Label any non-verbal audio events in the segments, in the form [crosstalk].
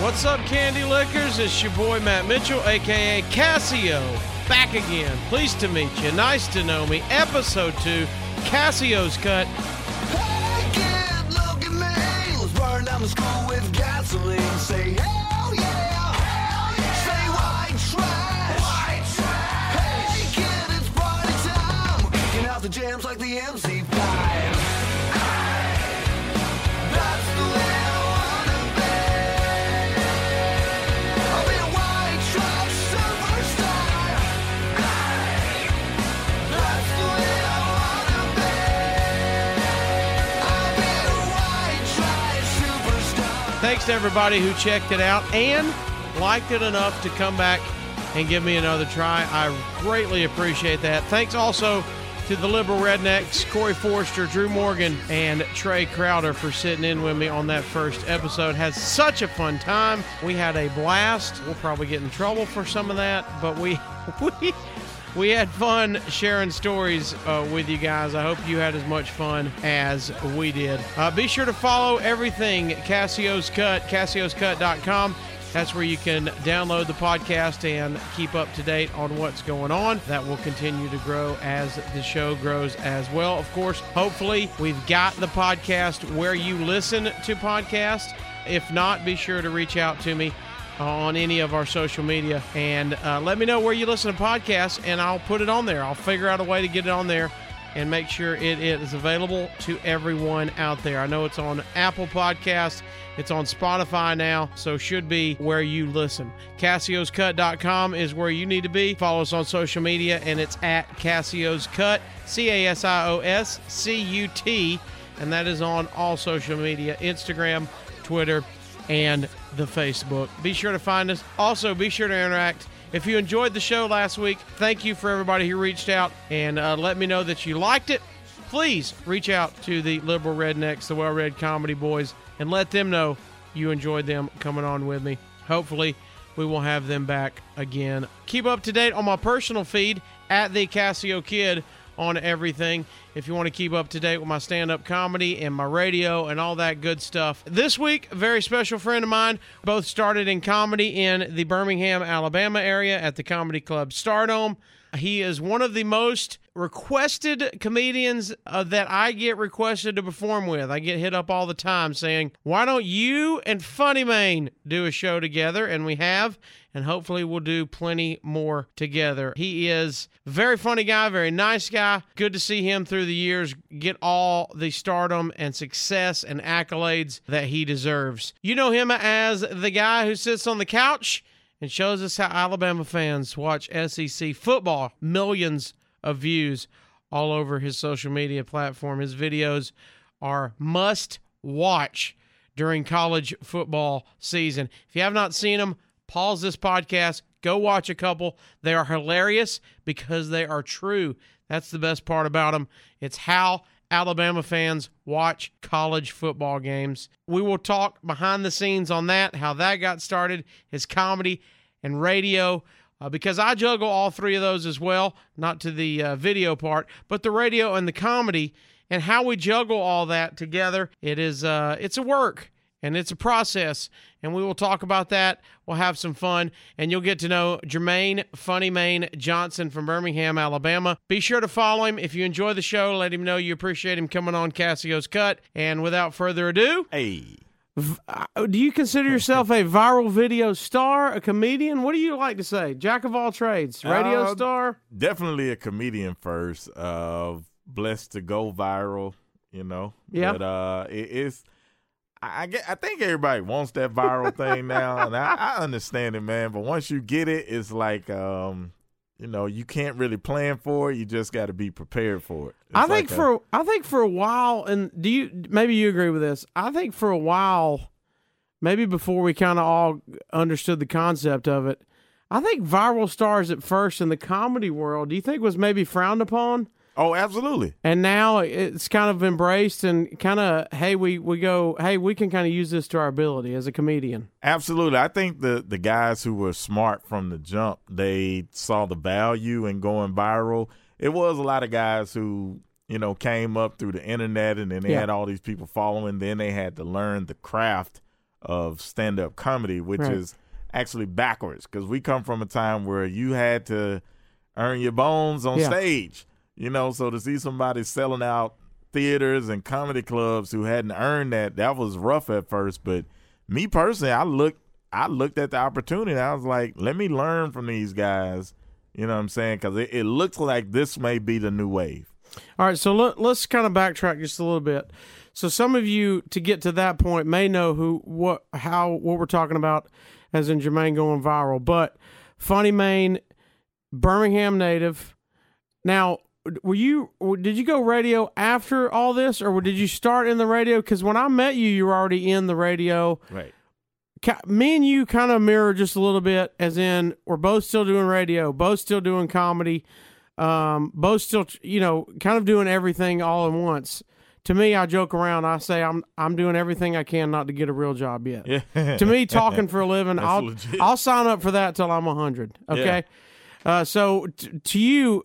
What's up, Candy Lickers? It's your boy Matt Mitchell, aka Casio, back again. Pleased to meet you. Nice to know me. Episode 2, Casio's Cut. Thanks to everybody who checked it out and liked it enough to come back and give me another try. I greatly appreciate that. Thanks also to the Liberal Rednecks, Corey Forrester, Drew Morgan, and Trey Crowder for sitting in with me on that first episode. Had such a fun time. We had a blast. We'll probably get in trouble for some of that, but we [laughs] we we had fun sharing stories uh, with you guys. I hope you had as much fun as we did. Uh, be sure to follow everything Casio's Cut, casioscut.com. That's where you can download the podcast and keep up to date on what's going on. That will continue to grow as the show grows as well. Of course, hopefully, we've got the podcast where you listen to podcasts. If not, be sure to reach out to me on any of our social media and uh, let me know where you listen to podcasts and I'll put it on there. I'll figure out a way to get it on there and make sure it is available to everyone out there. I know it's on Apple Podcasts, it's on Spotify now, so should be where you listen. CasiosCut.com is where you need to be. Follow us on social media and it's at Casios Cut, C A S I O S C U T, and that is on all social media Instagram, Twitter, and the Facebook. Be sure to find us. Also, be sure to interact. If you enjoyed the show last week, thank you for everybody who reached out and uh, let me know that you liked it. Please reach out to the Liberal Rednecks, the Well Read Comedy Boys, and let them know you enjoyed them coming on with me. Hopefully, we will have them back again. Keep up to date on my personal feed at the Casio Kid on everything. If you want to keep up to date with my stand up comedy and my radio and all that good stuff. This week, a very special friend of mine, both started in comedy in the Birmingham, Alabama area at the Comedy Club Stardome. He is one of the most requested comedians uh, that I get requested to perform with. I get hit up all the time saying, Why don't you and Funny Mane do a show together? And we have, and hopefully we'll do plenty more together. He is very funny guy, very nice guy. Good to see him through the years get all the stardom and success and accolades that he deserves. You know him as the guy who sits on the couch and shows us how Alabama fans watch SEC football. Millions of views all over his social media platform. His videos are must watch during college football season. If you have not seen them, pause this podcast, go watch a couple. They are hilarious because they are true. That's the best part about them. It's how Alabama fans watch college football games. We will talk behind the scenes on that, how that got started, his comedy and radio, uh, because I juggle all three of those as well, not to the uh, video part, but the radio and the comedy, and how we juggle all that together. It is uh, it's a work and it's a process, and we will talk about that. We'll have some fun, and you'll get to know Jermaine Funny Mane Johnson from Birmingham, Alabama. Be sure to follow him if you enjoy the show. Let him know you appreciate him coming on Casio's Cut. And without further ado, Hey, uh, do you consider yourself a viral video star, a comedian? What do you like to say? Jack of all trades, radio Uh, star. definitely a comedian first. Uh, blessed to go viral, you know. Yeah. But uh, it, it's. I, get. I think everybody wants that viral thing now, and I, I understand it, man. But once you get it, it's like, um, you know, you can't really plan for it. You just got to be prepared for it. I think like for I think for a while, and do you maybe you agree with this? I think for a while, maybe before we kind of all understood the concept of it, I think viral stars at first in the comedy world. Do you think was maybe frowned upon? Oh, absolutely. and now it's kind of embraced and kind of hey we we go hey we can kind of use this to our ability as a comedian. Absolutely. I think the the guys who were smart from the jump, they saw the value in going viral. It was a lot of guys who, you know, came up through the internet and then they Yeah. had all these people following. Then they had to learn the craft of stand up comedy, which Right. is actually backwards because we come from a time where you had to earn your bones on Yeah. stage. You know, so to see somebody selling out theaters and comedy clubs who hadn't earned that, that was rough at first. But me personally, I looked I looked at the opportunity. I was like, let me learn from these guys. You know what I'm saying? Because it, it looks like this may be the new wave. All right, so let, let's kind of backtrack just a little bit. So some of you to get to that point may know who what how what we're talking about as in Jermaine going viral, but Funny Mane, Birmingham native. Now, were you did you go radio after all this, or did you start in the radio? Because when I met you, you were already in the radio. Right. Me and you kind of mirror just a little bit, as in we're both still doing radio, both still doing comedy, um, both still you know kind of doing everything all at once. To me, I joke around. I say I'm I'm doing everything I can not to get a real job yet Yeah. to me talking for a living [laughs] i'll legit. i'll sign up for that till i'm 100 okay uh, so t- to you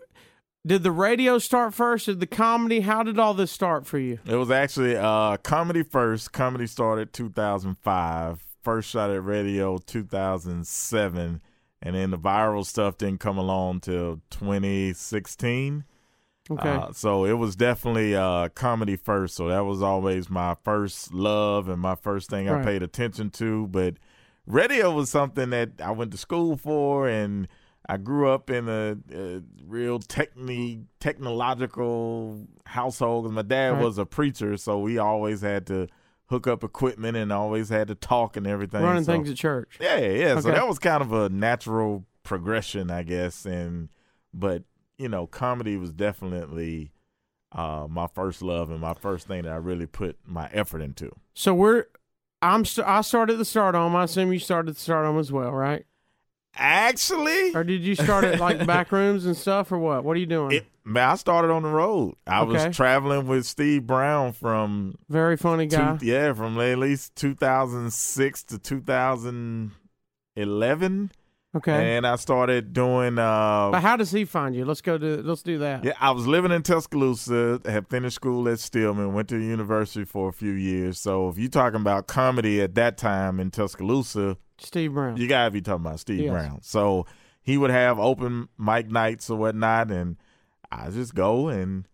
did the radio start first did the comedy how did all this start for you It was actually uh, comedy first. Comedy started 2005. First shot at radio 2007, and then the viral stuff didn't come along till 2016. okay Uh, so it was definitely uh, comedy first. So that was always my first love and my first thing Right. I paid attention to. But radio was something that I went to school for, and I grew up in a, a real techni- technological household. my dad Right. was a preacher, so we always had to hook up equipment and always had to talk and everything. running So- things at church yeah, yeah. So that was kind of a natural progression, I guess. And but you know, comedy was definitely uh, my first love and my first thing that I really put my effort into. so we're i'm st- i started the stardome i assume you started the stardome as well right Actually, or did you start at like [laughs] back rooms and stuff or what? What are you doing? It, man, I started on the road. I Okay. was traveling with Steve Brown from very funny guy. two, yeah, from at least 2006 to 2011, okay and I started doing. Uh, but how does he find you let's go do let's do that Yeah, I was living in Tuscaloosa, had finished school at Stillman, went to university for a few years. So if you're talking about comedy at that time in Tuscaloosa, steve brown you gotta be talking about Steve Yes. Brown. So he would have open mic nights or whatnot, and I just go and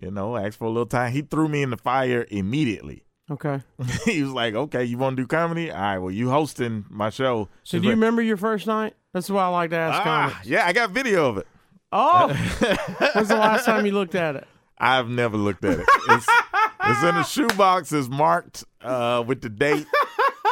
you know ask for a little time. He threw me in the fire immediately. Okay [laughs] he was like, "Okay, you want to do comedy? All right, well, you hosting my show." so do you like, remember your first night that's why i like to ask Ah, comics yeah, I got video of it. oh [laughs] when's the last time you looked at it I've never looked at it. It's, it's in a shoebox. It's marked uh, with the date.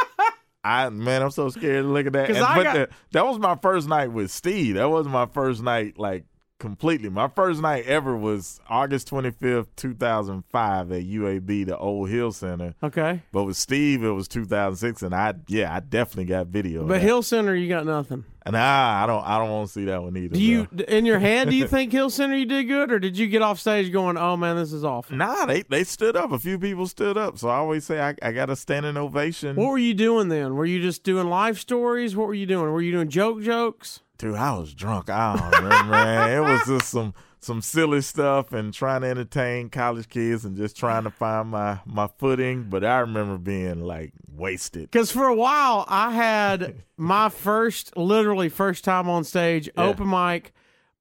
[laughs] I man, I'm so scared to look at that. And- but got- the, that was my first night with Steve. That wasn't my first night like completely. My first night ever was August 25th, 2005 at UAB, the Old Hill Center. okay But with Steve, it was 2006, and I yeah, I definitely got video. But. Hill Center, you got nothing. nah, I don't, I don't want to see that one either. Do you, bro. in your head, do you [laughs] think Hill Center you did good, or did you get off stage going, "Oh man, this is awful"? Nah, they they stood up. A few people stood up. So I always say I, I got a standing ovation. What were you doing then? Were you just doing life stories? What were you doing? Were you doing joke jokes? Dude, I was drunk. I don't remember, man. [laughs] It was just some some silly stuff and trying to entertain college kids and just trying to find my my footing. But I remember being like wasted. Because for a while, I had my first, literally first time on stage, Yeah. open mic,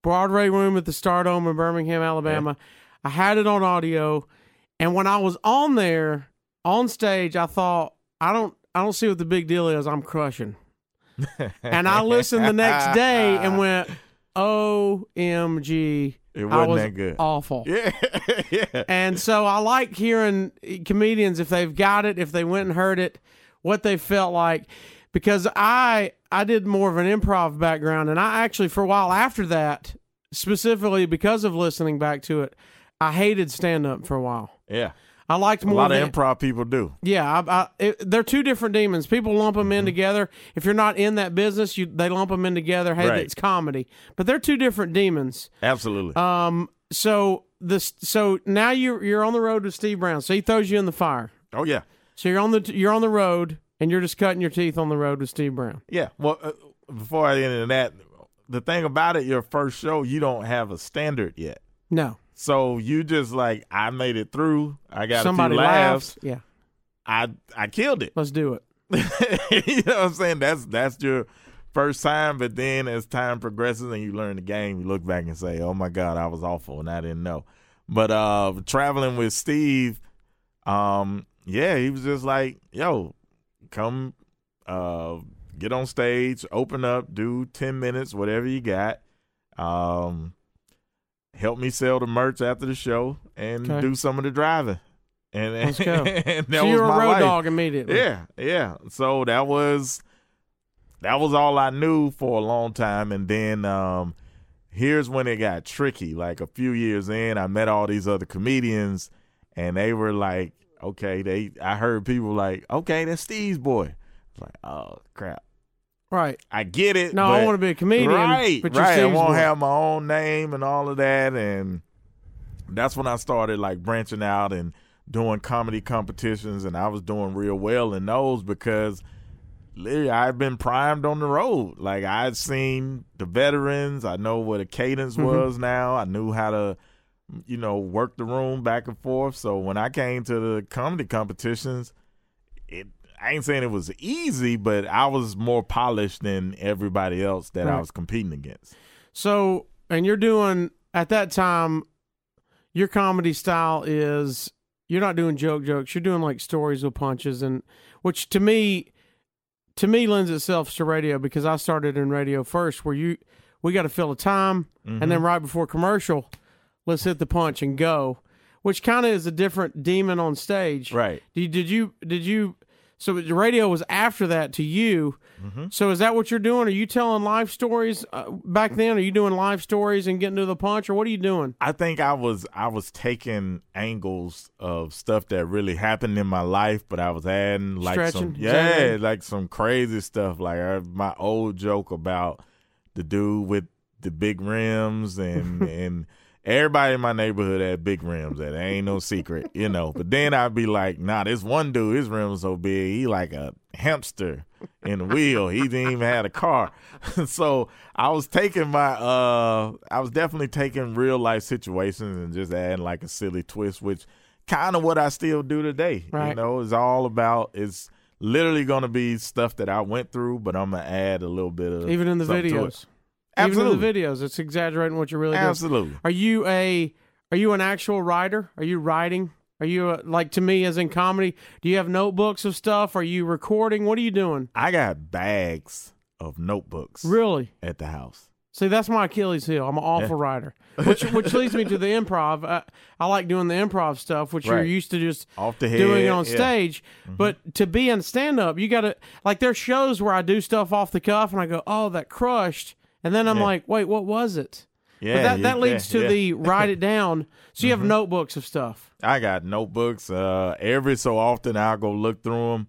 Broadway room at the Stardome in Birmingham, Alabama. I had it on audio, and when I was on there on stage, I thought, I don't, I don't see what the big deal is. I'm crushing. And I listened the next day and [laughs] went, "OMG!" It wasn't was that good. awful. Yeah, [laughs] yeah. And so I like hearing comedians if they've got it, if they went and heard it, what they felt like. Because I I did more of an improv background, and I actually for a while after that, specifically because of listening back to it, I hated stand up for a while. Yeah. I liked more. A lot of improv people do. yeah, I, I, it, they're two different demons. People lump them in Mm-hmm. together. If you're not in that business, you they lump them in together. Hey, Right. it's comedy, but they're two different demons. Absolutely. Um, so this so now you're you're on the road with Steve Brown. So he throws you in the fire. Oh yeah, So you're on the you're on the road and you're just cutting your teeth on the road with Steve Brown. yeah. Well, uh, before I get into that, the thing about it, your first show, you don't have a standard yet. No, So you just like I made it through. I got somebody a few laughs. laughs. Yeah, I I killed it. let's do it. [laughs] you know what I'm saying? That's that's your first time, but then as time progresses and you learn the game, you look back and say, "Oh my God, I was awful and I didn't know." But uh traveling with Steve, um, yeah, he was just like, "Yo, come, uh, get on stage, open up, do ten minutes, whatever you got." Um, help me sell the merch after the show and Okay. do some of the driving. And, [laughs] go. and that so was you're a my road life. dog immediately. Yeah, yeah. So that was that was all I knew for a long time, and then um, here's when it got tricky. Like a few years in, I met all these other comedians, and they were like, "Okay." They I heard people like, "Okay, that's Steve's boy." It's like, oh crap. Right. I get it. No, I but- want to be a comedian. Right, but right. I Steve's won't have my own name and all of that, and that's when I started like branching out and doing comedy competitions, and I was doing real well in those because literally I've been primed on the road. Like I'd seen the veterans, I know what a cadence Mm-hmm. was now. I knew how to, you know, work the room back and forth. So when I came to the comedy competitions, it I ain't saying it was easy, but I was more polished than everybody else that I was competing against. So, and you're doing at that time, your comedy style is you're not doing joke jokes. You're doing like stories with punches, and which to me, to me lends itself to radio because I started in radio first, where you we got to fill a time, and then mm-hmm. right before commercial, let's hit the punch and go, which kind of is a different demon on stage. Right. Did, did you did you so the radio was after that to you Mm-hmm. so is that what you're doing are you telling live stories uh, back then are you doing live stories and getting to the punch or what are you doing I think I was I was taking angles of stuff that really happened in my life, but I was adding like some yeah, exaggerating. like some crazy stuff. Like uh, my old joke about the dude with the big rims and [laughs] and everybody in my neighborhood had big rims. That ain't no secret, you know. But then I'd be like, nah, this one dude, his rims so big, he like a hamster in the wheel. He didn't even have a car. [laughs] so I was taking my uh I was definitely taking real life situations and just adding like a silly twist, which kind of what I still do today. You know, it's all about it's literally gonna be stuff that I went through, but I'm gonna add a little bit of even in the something videos even in the videos it's exaggerating what you're really doing Absolutely. are you a are you an actual writer are you writing are you a, like to me as in comedy do you have notebooks of stuff are you recording what are you doing I got bags of notebooks really at the house. See, that's my Achilles heel. I'm an awful writer, [laughs] which which leads me to the improv. I, I like doing the improv stuff, which you're used to just Off the head. doing it on yeah. Mm-hmm. stage. But to be in stand up, you got to like there's shows where I do stuff off the cuff and I go, "Oh, that crushed." And then I'm Yeah. like, "Wait, what was it?" Yeah, but that that leads to the [laughs] write it down. So you have notebooks of stuff. I got notebooks. Uh, every so often I'll go look through them.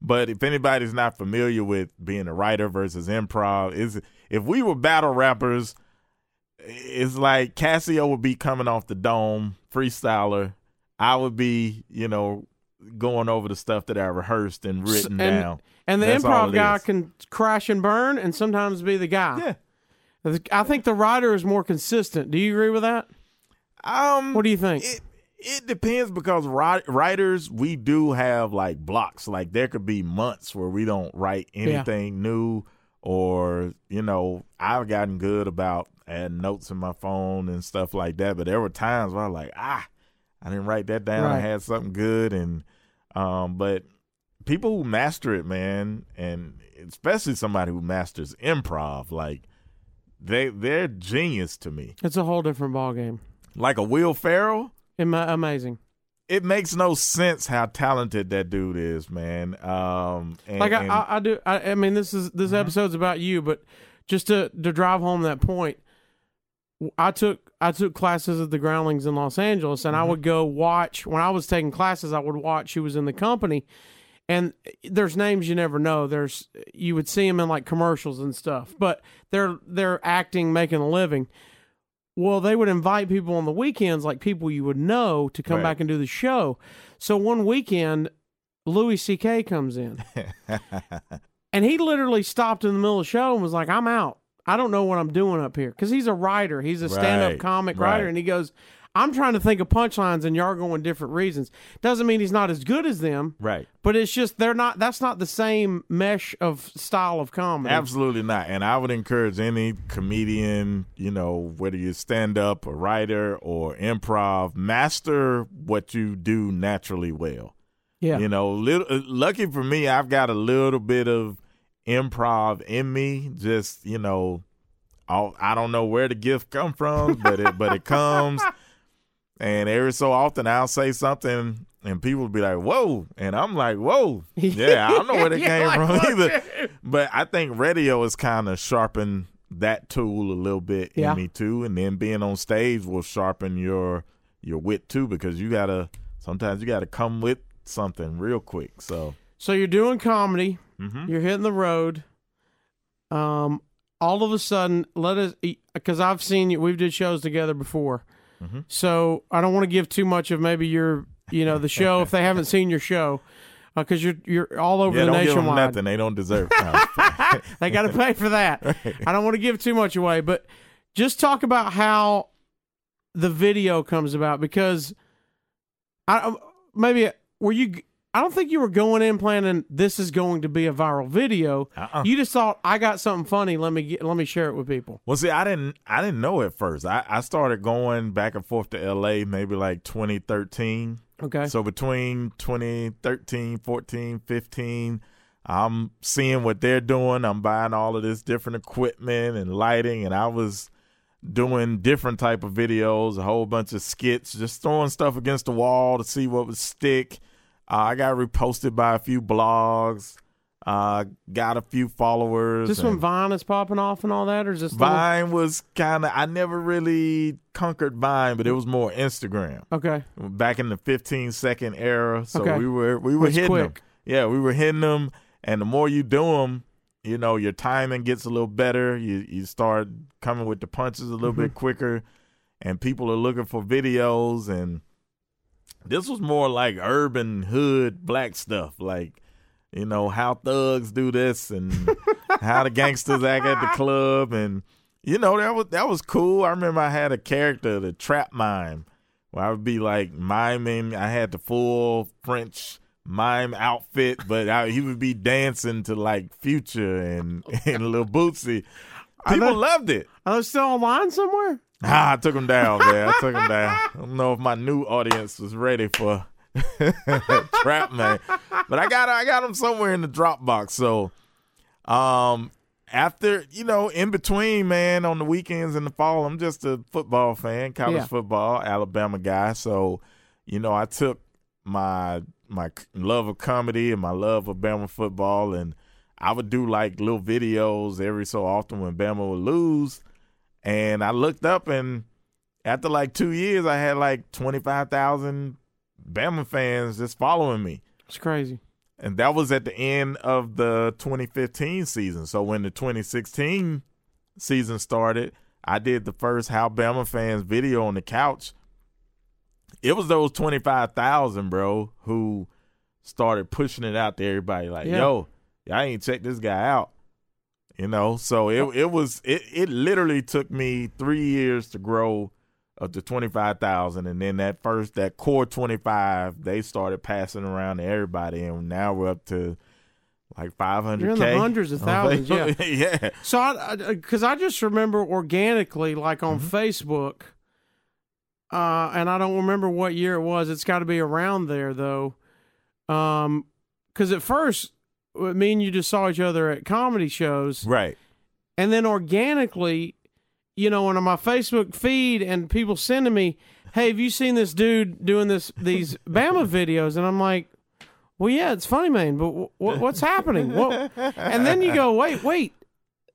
But if anybody's not familiar with being a writer versus improv, is if we were battle rappers, it's like Casio would be coming off the dome, freestyler. I would be, you know, going over the stuff that I rehearsed and written and- down. And the That's improv guy is. can crash and burn, and sometimes be the guy. Yeah. I think the writer is more consistent. Do you agree with that? Um, What do you think? It it depends because writers we do have like blocks. Like there could be months where we don't write anything new, or you know I've gotten good about adding notes in my phone and stuff like that. But there were times where I was like, ah, I didn't write that down. I had something good, and um, but people who master it, man, and especially somebody who masters improv, like they they're genius to me. It's a whole different ballgame. Like a Will Ferrell Ama- amazing. it makes no sense how talented that dude is, man. Um, and, like I, and-. I, I do. I, I mean, this is this episode's about you, but just to to drive home that point, I took I took classes at the Groundlings in Los Angeles, and I Mm-hmm. would go watch when I was taking classes. I would watch who was in the company, and there's names you never know. There's you would see them in like commercials and stuff, but they're they're acting, making a living. well, they would invite people on the weekends, like people you would know, to come Right. back and do the show. So one weekend, Louis C.K. comes in, [laughs] and he literally stopped in the middle of the show and was like, "I'm out. I don't know what I'm doing up here," because he's a writer. He's a stand-up Right, comic writer, and he goes, "I'm trying to think of punchlines, and y'all are going different reasons. Doesn't mean he's not as good as them, right. but it's just they're not. That's not the same mesh of style of comedy. Absolutely not. And I would encourage any comedian, you know, whether you stand up, a writer, or improv, master what you do naturally well. Yeah, You know, little, uh, lucky for me, I've got a little bit of improv in me. Just you know, I'll, I don't know where the gift come from, but it but it comes. [laughs] And every so often, I'll say something, and people will be like, "Whoa!" and I'm like, "Whoa!" Yeah, I don't know where it [laughs] came like, from either. But I think radio has kind of sharpened that tool a little bit Yeah. in me too, and then being on stage will sharpen your your wit too, because you gotta sometimes you gotta come with something real quick. So So you're doing comedy. Mhm. You're hitting the road. Um, all of a sudden, let us because I've seen you. We've did shows together before, Mhm. so I don't want to give too much of maybe your, you know, the show if they haven't [laughs] seen your show, because you're you're all over yeah, the don't give them nothing they don't deserve. [laughs] They got to pay for that. [laughs] I don't want to give too much away, but just talk about how the video comes about because I um, maybe were you. I don't think you were going in planning this is going to be a viral video. Uh-uh. You just thought I got something funny. Let me get, let me share it with people. Well, see, I didn't, I didn't know at first. I, I started going back and forth to L.A. maybe like 2013. Okay. So between 2013, 14, 15, I'm seeing what they're doing. I'm buying all of this different equipment and lighting, and I was doing different type of videos, a whole bunch of skits, just throwing stuff against the wall to see what would stick. Uh, I got reposted by a few blogs. Uh, got a few followers. This when Vine is popping off and all that, or just this the one- Vine was kind of I never really conquered Vine, but it was more Instagram Okay. back in the 15 second era. So Okay. we were we were hitting them. Yeah, we were hitting them, and the more you do them, you know, your timing gets a little better. You you start coming with the punches a little Mm-hmm. bit quicker, and people are looking for videos. And this was more like urban hood black stuff, like you know how thugs do this and [laughs] how the gangsters act at the club, and you know that was that was cool. I remember I had a character, the trap mime, where I would be like miming. I had the full French mime outfit, but I, he would be dancing to like Future and [laughs] and Lil Boosie. People loved it. Are those still online somewhere? [laughs] Ah, I took him down, man. I took him down. I don't know if my new audience was ready for [laughs] Trap Man, but I got I got him somewhere in the Dropbox. So, um, after you know, in between, man, on the weekends in the fall, I'm just a football fan, college Yeah. football, Alabama guy. So, you know, I took my my love of comedy and my love of Bama football, and I would do like little videos every so often when Bama would lose. And I looked up, and after like two years, I had like twenty five thousand Bama fans just following me. It's crazy. And that was at the end of the 2015 season. So when the 2016 season started, I did the first How Bama fans video on the couch. It was those 25,000, bro, who started pushing it out to everybody like, Yeah. yo, y'all ain't check this guy out. You know, so it it was it it literally took me 3 years to grow up to 25,000 and then that first that core 25 they started passing around to everybody. And now we're up to like 500k You're in the hundreds of thousands, yeah. [laughs] Yeah. So, I because I, just remember organically, like on Mm-hmm. Facebook, uh, and I don't remember what year it was. It's got to be around there though, um, because at first, uh, me and you just saw each other at comedy shows, right and then organically, you know, on my Facebook feed and people sending me, "Hey, have you seen this dude doing this these [laughs] Bama videos?" And I'm like. Well, yeah, it's funny, man, but w- w- what's happening? What? [laughs] And then you go, wait, wait,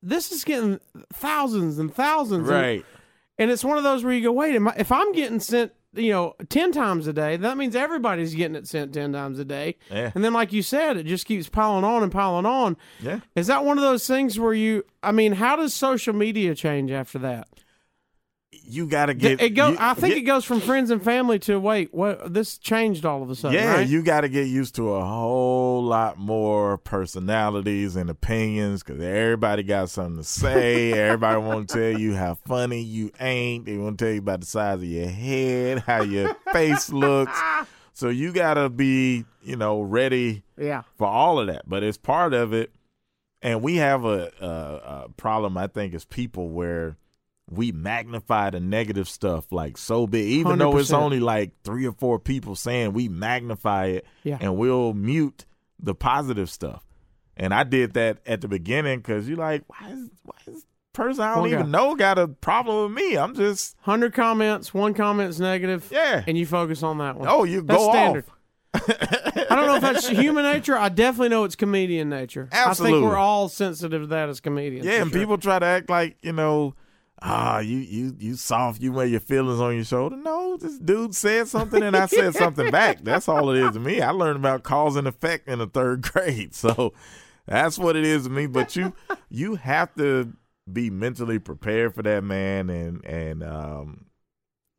this is getting thousands and thousands, and- right And, it's one of those where you go, wait, am I, if I'm getting sent, you know, ten times a day, that means everybody's getting it sent ten times a day. Yeah. And then, like you said, it just keeps piling on and piling on. yeah Is that one of those things where you? I mean, how does social media change after that? You got to get it go. you- I think yeah, it goes from friends and family to wait. What this changed all of a sudden? Yeah, right? you got to get used to a whole lot more personalities and opinions because everybody got something to say. everybody want to tell you how funny you ain't. They want to tell you about the size of your head, how your face looks. So you got to be, you know, ready yeah. for all of that. But it's part of it, and we have a, a, a problem. I think as people where we magnify the negative stuff like so big, even though it's only like three or four people saying we magnify it, Yeah. and we'll mute the positive stuff. And I did that at the beginning because you're like, why is why is this person I don't One guy. even know got a problem with me? I'm just Hundred comments, one comment's negative. yeah. and you focus on that one. oh, you that's go standard. off. [laughs] I don't know if that's human nature. I definitely know it's comedian nature. I Absolutely. think we're all sensitive to that as comedians. Yeah, and sure. people try to act like you know, ah, you you you soft, you wear your feelings on your shoulder. No, this dude said something and I said something back. That's all it is to me. I learned about cause and effect in the third [laughs] grade, so that's what it is to me. But you you have to be mentally prepared for that, man, and and um,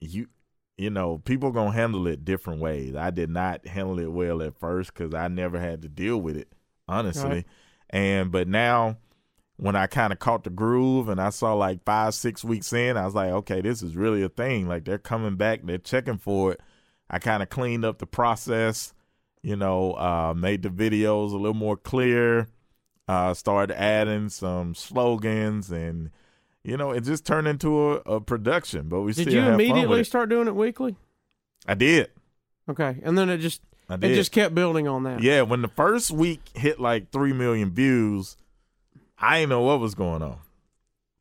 you. You know, people gonna handle it different ways. I did not handle it well at first because I never had to deal with it, honestly. Right. And but now, when I kind of caught the groove and I saw like five, six weeks in, I was like, okay, this is really a thing. Like they're coming back, they're checking for it. I kind of cleaned up the process, you know, uh, made the videos a little more clear, uh, started adding some slogans, and you know, it just turned into a, a production. But we Did you immediately start doing it weekly? I did. Okay, and then it just it just kept building on that. Yeah, when the first week hit like three million views, I didn't know what was going on.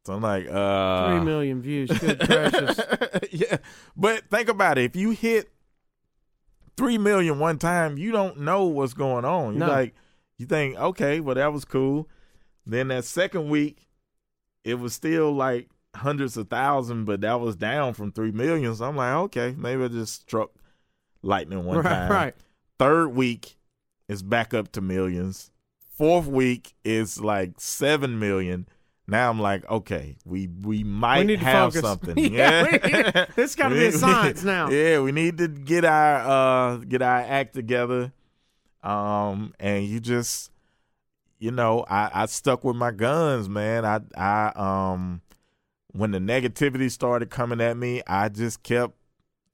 So I'm like, uh, Three million views. Good gracious. [laughs] yeah, but think about it. If you hit three million one time, you don't know what's going on. You No. like, you think, okay, well that was cool. Then that second week, it was still like hundreds of thousands, but that was down from three million. So I'm like, okay, maybe I just struck lightning one [laughs] right, time. right. Third week is back up to millions. Fourth week is like seven million. Now I'm like, okay, we we might to have [laughs] something. Yeah, we need- this gotta We be a [laughs] science now. Yeah, we need to get our uh get our act together. Um, and you just, you know, I I stuck with my guns, man. I I um, when the negativity started coming at me, I just kept,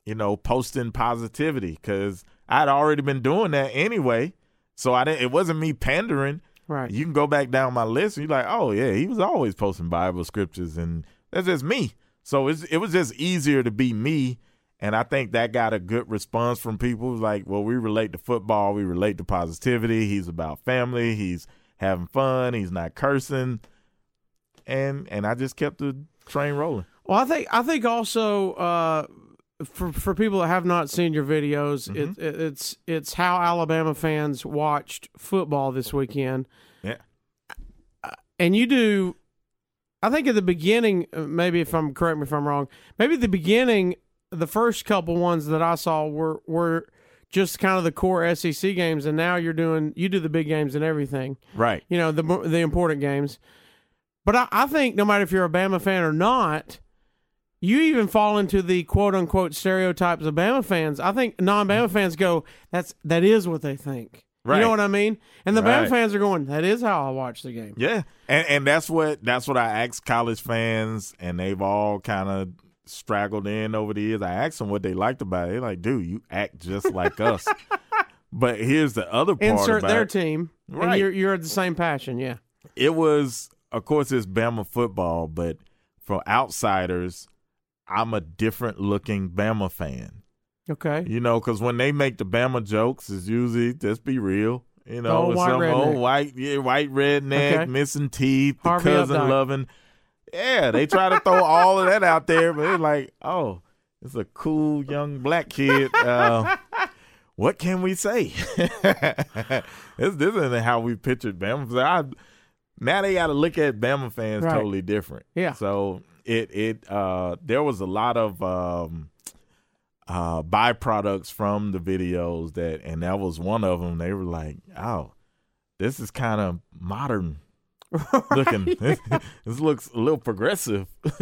you know, posting positivity because I'd already been doing that anyway. So I didn't. It wasn't me pandering. Right. You can go back down my list and you're like, oh yeah, he was always posting Bible scriptures, and that's just me. So it's it was just easier to be me, and I think that got a good response from people. Like, well, we relate to football, we relate to positivity. He's about family. He's having fun. He's not cursing, and and I just kept the train rolling. Well, I think I think also uh, for for people that have not seen your videos, Mm-hmm. it, it, it's it's how Alabama fans watched football this weekend, Yeah, and you do. I think at the beginning, uh, maybe if I'm correct me if I'm wrong, maybe at the beginning, the first couple ones that I saw were were just kind of the core SEC games, and now you're doing you do the big games and everything. right. you know the the important games. But I, I think no matter if you're a Bama fan or not, you even fall into the quote unquote stereotypes of Bama fans. I think non Bama mm-hmm. fans go, "That's that is what they think." You know what I mean? And the Right. Bama fans are going, "That is how I watch the game." Yeah, and and that's what that's what I asked college fans, and they've all kind of straggled in over the years. I asked them what they liked about it. They're like, "Dude, you act just like [laughs] us." But here's the other part Insert about their it. team, and Right. you're you're the same passion. Yeah, It was, of course, it's Bama football, but for outsiders, I'm a different looking Bama fan. okay. You know, because when they make the Bama jokes, it's usually just be real. You know, Old white some redneck. old white, yeah, white redneck, Okay. missing teeth, cousin Updike. loving. Yeah, they try to throw all of that out there, but it's like, oh, it's a cool young black kid. Uh, what can we say? [laughs] this, this isn't how we pictured Bama. I, now they got to look at Bama fans Right. totally different. Yeah. So it it uh there was a lot of um uh byproducts from the videos that and that was one of them. They were like, "Oh, this is kind of modern [laughs] looking. [laughs] this looks a little progressive. [laughs]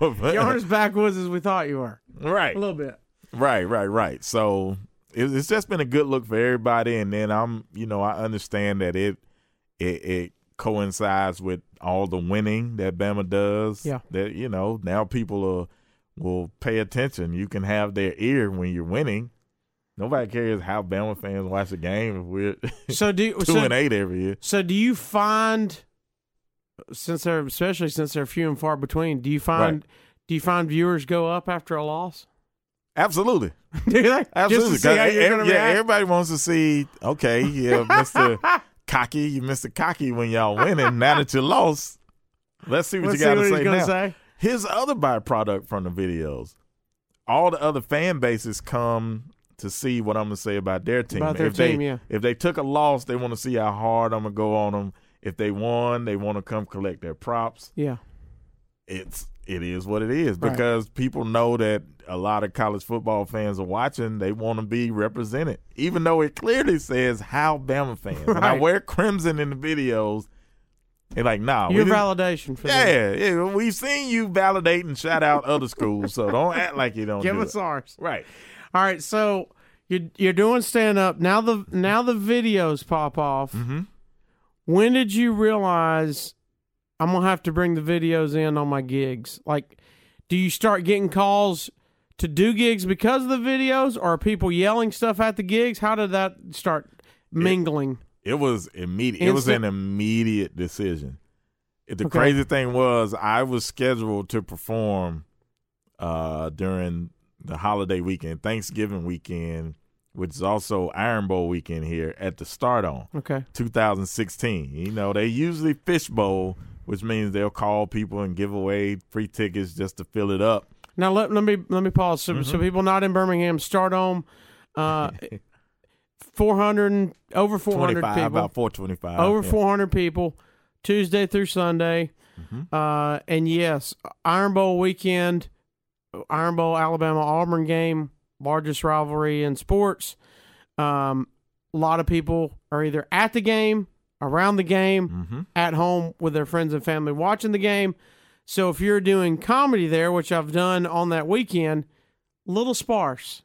You aren't as backwoods as we thought you were. right, A little bit. right, right, right. So it, it's just been a good look for everybody. And then I'm, you know, I understand that it it, it coincides with all the winning that Bama does. Yeah. That you know now people are, will pay attention. You can have their ear when you're winning. Nobody cares how Bama fans watch the game if we're [laughs] So do you, two so, and eight every year. so do you find since they're especially since they're few and far between, do you find do you find viewers go up after a loss? Absolutely. [laughs] do they? Absolutely. Just to see how 'Cause you're ev- yeah, react? everybody wants to see, okay, yeah, [laughs] Mr. Cocky, you Mr. Cocky when y'all winning. now that you lost, let's see what Let's you got to say now. say. The other byproduct from the videos. All the other fan bases come to see what I'm gonna say about their team. About their if team, they, yeah. If they took a loss, they want to see how hard I'm gonna go on them. If they won, they want to come collect their props. Yeah. It's it is what it is Right. because people know that a lot of college football fans are watching. They want to be represented, even though it clearly says how Bama fans. And I wear crimson in the videos. They're like, nah, Your validation for that. yeah, yeah, we've seen you validate and shout out other schools, so don't act like you don't [laughs] Give do us it. ours. Right. All right, so you're you're doing stand up now. The now the videos pop off. Mm-hmm. When did you realize I'm gonna have to bring the videos in on my gigs? Like, do you start getting calls to do gigs because of the videos, or are people yelling stuff at the gigs? How did that start mingling? It was immediate. It was an immediate decision. The Okay. crazy thing was, I was scheduled to perform uh, during the holiday weekend, Thanksgiving weekend, which is also Iron Bowl weekend here at the Stardome. Okay, 2016. You know, they usually fish bowl, which means they'll call people and give away free tickets just to fill it up. now let, let me let me pause. So, Mm-hmm. so people not in Birmingham, Stardome uh, [laughs] 400 over 400 people. about 425. over yeah. 400 people tuesday through sunday Mm-hmm. uh, and yes iron bowl weekend iron bowl alabama auburn game largest rivalry in sports um, a lot of people are either at the game around the game Mhm. at home with their friends and family watching the game so if you're doing comedy there which i've done on that weekend little sparse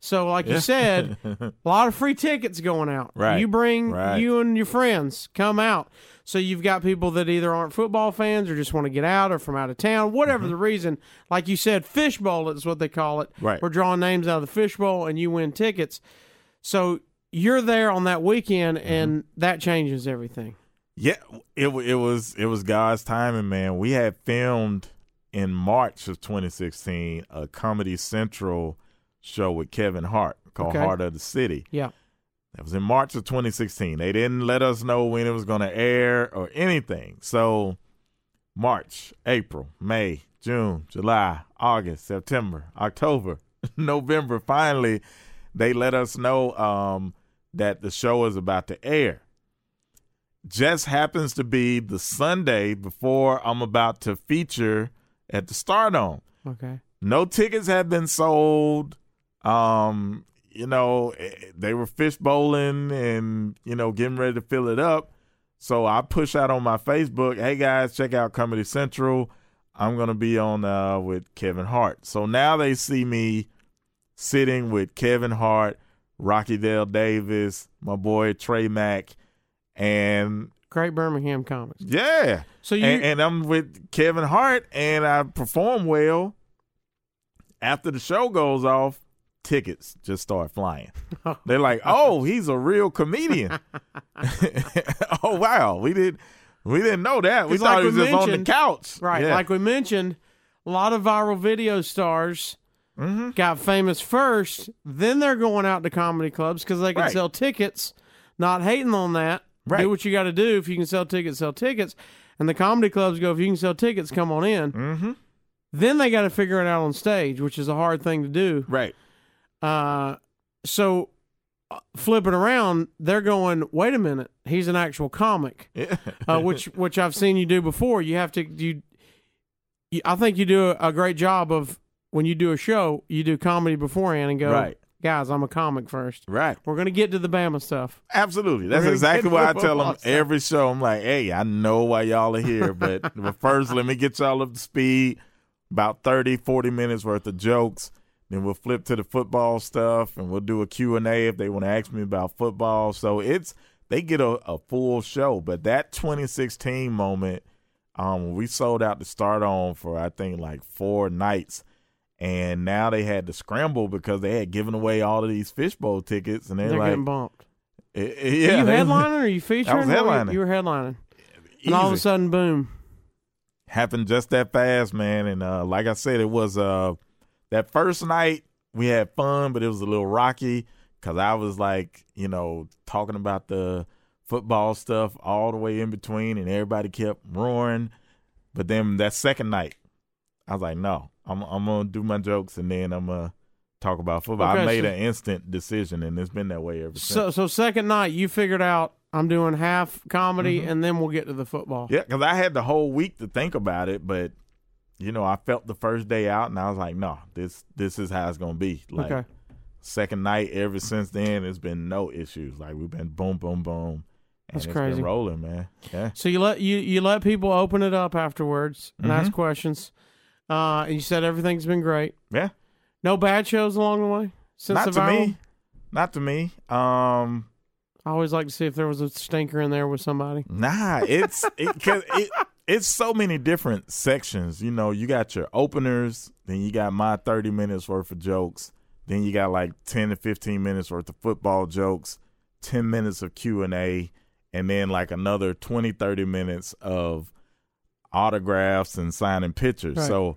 so like you said [laughs] a lot of free tickets going out. Right. You bring Right. you and your friends come out. So you've got people that either aren't football fans or just want to get out or from out of town, whatever the reason. Like you said, fishbowl is what they call it. Right. We're drawing names out of the fishbowl and you win tickets. So you're there on that weekend and that changes everything. Yeah, it it was it was God's timing, man. We had filmed in March of 2016 a Comedy Central show with Kevin Hart called Okay. Hart of the City. Yeah. That was in March of 2016. They didn't let us know when it was going to air or anything. So March, April, May, June, July, August, September, October, [laughs] November. Finally, they let us know um, that the show is about to air. Just happens to be the Sunday before I'm about to feature at the Stardome. Okay. no tickets had been sold. Um you know eh, they were fish bowling and you know getting ready to fill it up. So i push out on my facebook hey guys check out comedy central. I'm gonna be on uh with kevin hart. So now they see me sitting with kevin hart rocky dale davis my boy trey mack and Great Birmingham comics. yeah So you and, and I'm with Kevin Hart, and I perform well. After the show goes off, tickets just start flying. [laughs] They're like, "Oh, he's a real comedian." [laughs] oh wow, we did we didn't know that. We thought like he was just on the couch, Right. Yeah. Like we mentioned, a lot of viral video stars Mm-hmm. got famous first, then they're going out to comedy clubs because they can Right. sell tickets. Not hating on that. Right. Do what you got to do. If you can sell tickets, sell tickets. And the comedy clubs go, if you can sell tickets, come on in. mm-hmm. Then they got to figure it out on stage, which is a hard thing to do. right. Uh, so uh, flipping around, they're going, wait a minute, he's an actual comic [laughs] Yeah. uh, which which I've seen you do before. You have to you, you I think you do a, a great job of when you do a show, you do comedy beforehand and go, Right. guys, I'm a comic first. Right. We're gonna get to the Bama stuff. Absolutely. That's exactly what I tell them stuff. every show. I'm like, hey, I know why y'all are here, but, [laughs] but first, let me get y'all up to speed. About 30, 40 minutes worth of jokes. Then we'll flip to the football stuff, and we'll do a Q&A if they want to ask me about football. So it's they get a, a full show. But that 2016 moment, um, we sold out to Stardome for, I think, like four nights. And now they had to scramble because they had given away all of these fishbowl tickets, and they're, They're like, getting bumped. Eh, eh, Are yeah, you headlining or [laughs] are you featuring? I was were headlining. You were headlining. And all of a sudden, boom. happened just that fast, man. And uh, like I said, it was uh, that first night we had fun, but it was a little rocky because I was like, you know, talking about the football stuff all the way in between, and everybody kept roaring. But then that second night, I was like, no, I'm I'm gonna do my jokes, and then I'm gonna talk about football. I made so- an instant decision, and it's been that way ever since. So, so second night, you figured out I'm doing half comedy, Mm-hmm. and then we'll get to the football. Yeah, because I had the whole week to think about it, but you know, I felt the first day out, and I was like, no, this this is how it's gonna be. Like Okay. second night, ever since then, it's been no issues. Like we've been boom, boom, boom, and That's it's crazy. been rolling, man. Yeah, So you let you you let people open it up afterwards and Mm-hmm. ask questions. Uh, and you said everything's been great. yeah. No bad shows along the way since Not the to viral? me, not to me. Um, I always like to see if there was a stinker in there with somebody. Nah, it's [laughs] it, 'cause it it's so many different sections. You know, you got your openers, then you got my thirty minutes worth of jokes, then you got like ten to fifteen minutes worth of football jokes, ten minutes of Q and A, and then like another 20, 30 minutes of autographs and signing pictures. Right. So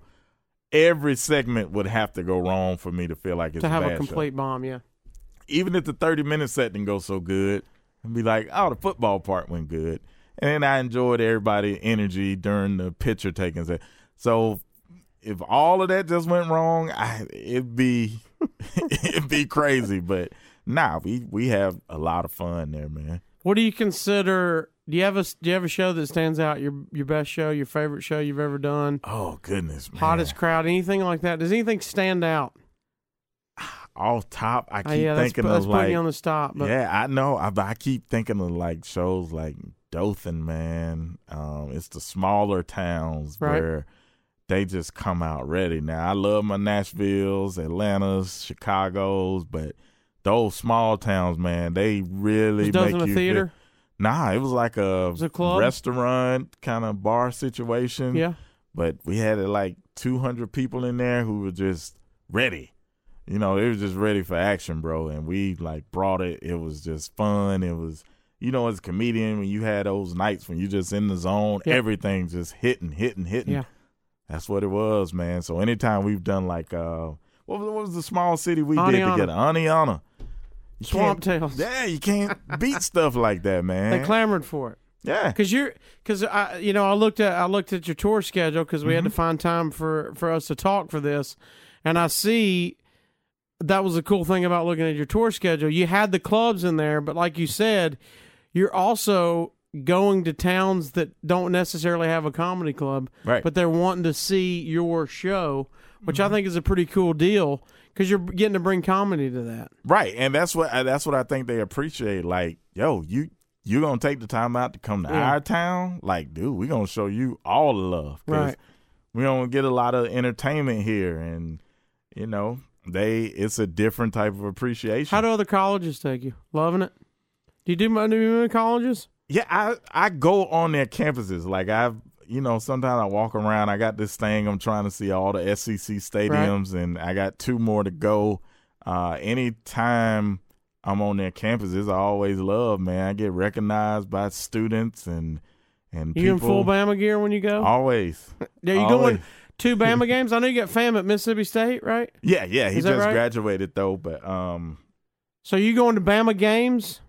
every segment would have to go wrong for me to feel like it's to have a, a bad show complete bomb, yeah. even if the 30 minute set didn't go so good, and be like, oh, the football part went good. And then I enjoyed everybody energy during the picture taking. set. So if all of that just went wrong, I, it'd be [laughs] it'd be crazy. But nah, we we have a lot of fun there, man. What do you consider? Do you have a do you have a show that stands out? Your your best show, your favorite show you've ever done, Oh goodness, man. hottest crowd, anything like that? Does anything stand out? [sighs] off top. I keep Uh, yeah, thinking that's of putting like on the stop. But yeah, I know. I, I keep thinking of like shows like Dothan, man. Um, it's the smaller towns Right. where they just come out ready. Now I love my Nashville's, Atlanta's, Chicago's, but those small towns, man, they really was make a you theater? Feel, nah, it was like a, was a restaurant kind of bar situation. Yeah. But we had uh, like 200 people in there who were just ready. You know, it was just ready for action, bro. And we like brought it. It was just fun. It was, you know, as a comedian, when you had those nights when you just in the zone, Yeah. everything just hitting, hitting, hitting. Yeah. That's what it was, man. So anytime we've done like, uh, what was, what was the small city we did Aniana. together? Aniana. You Swamp Tales. [laughs] Yeah, you can't beat stuff like that, man. They clamored for it. yeah. Cause you're, cause I, you know, I looked at, I looked at your tour schedule because we had Mm-hmm. to find time for for us to talk for this, and I see that was the cool thing about looking at your tour schedule. You had the clubs in there, but like you said, you're also going to towns that don't necessarily have a comedy club, Right. but they're wanting to see your show, which Mm-hmm. I think is a pretty cool deal because you're getting to bring comedy to that. Right, and that's what uh, that's what I think they appreciate. Like, yo, you you gonna take the time out to come to Yeah. our town? Like, dude, we gonna show you all the love. 'cause Right. We don't get a lot of entertainment here, and you know, they it's a different type of appreciation. How do other colleges take you? Loving it? Do you do do you do colleges? Yeah, I I go on their campuses. Like I've you know, sometimes I walk around. I got this thing. I'm trying to see all the SEC stadiums, and I got two more to go. Uh, anytime I'm on their campuses, I always love, man. I get recognized by students and and You people. in full Bama gear when you go? Always. [laughs] Are you always. going two Bama [laughs] games? I know you got fam at Mississippi State, right? Yeah, yeah. He just right? graduated though, but um, So you going to Bama games?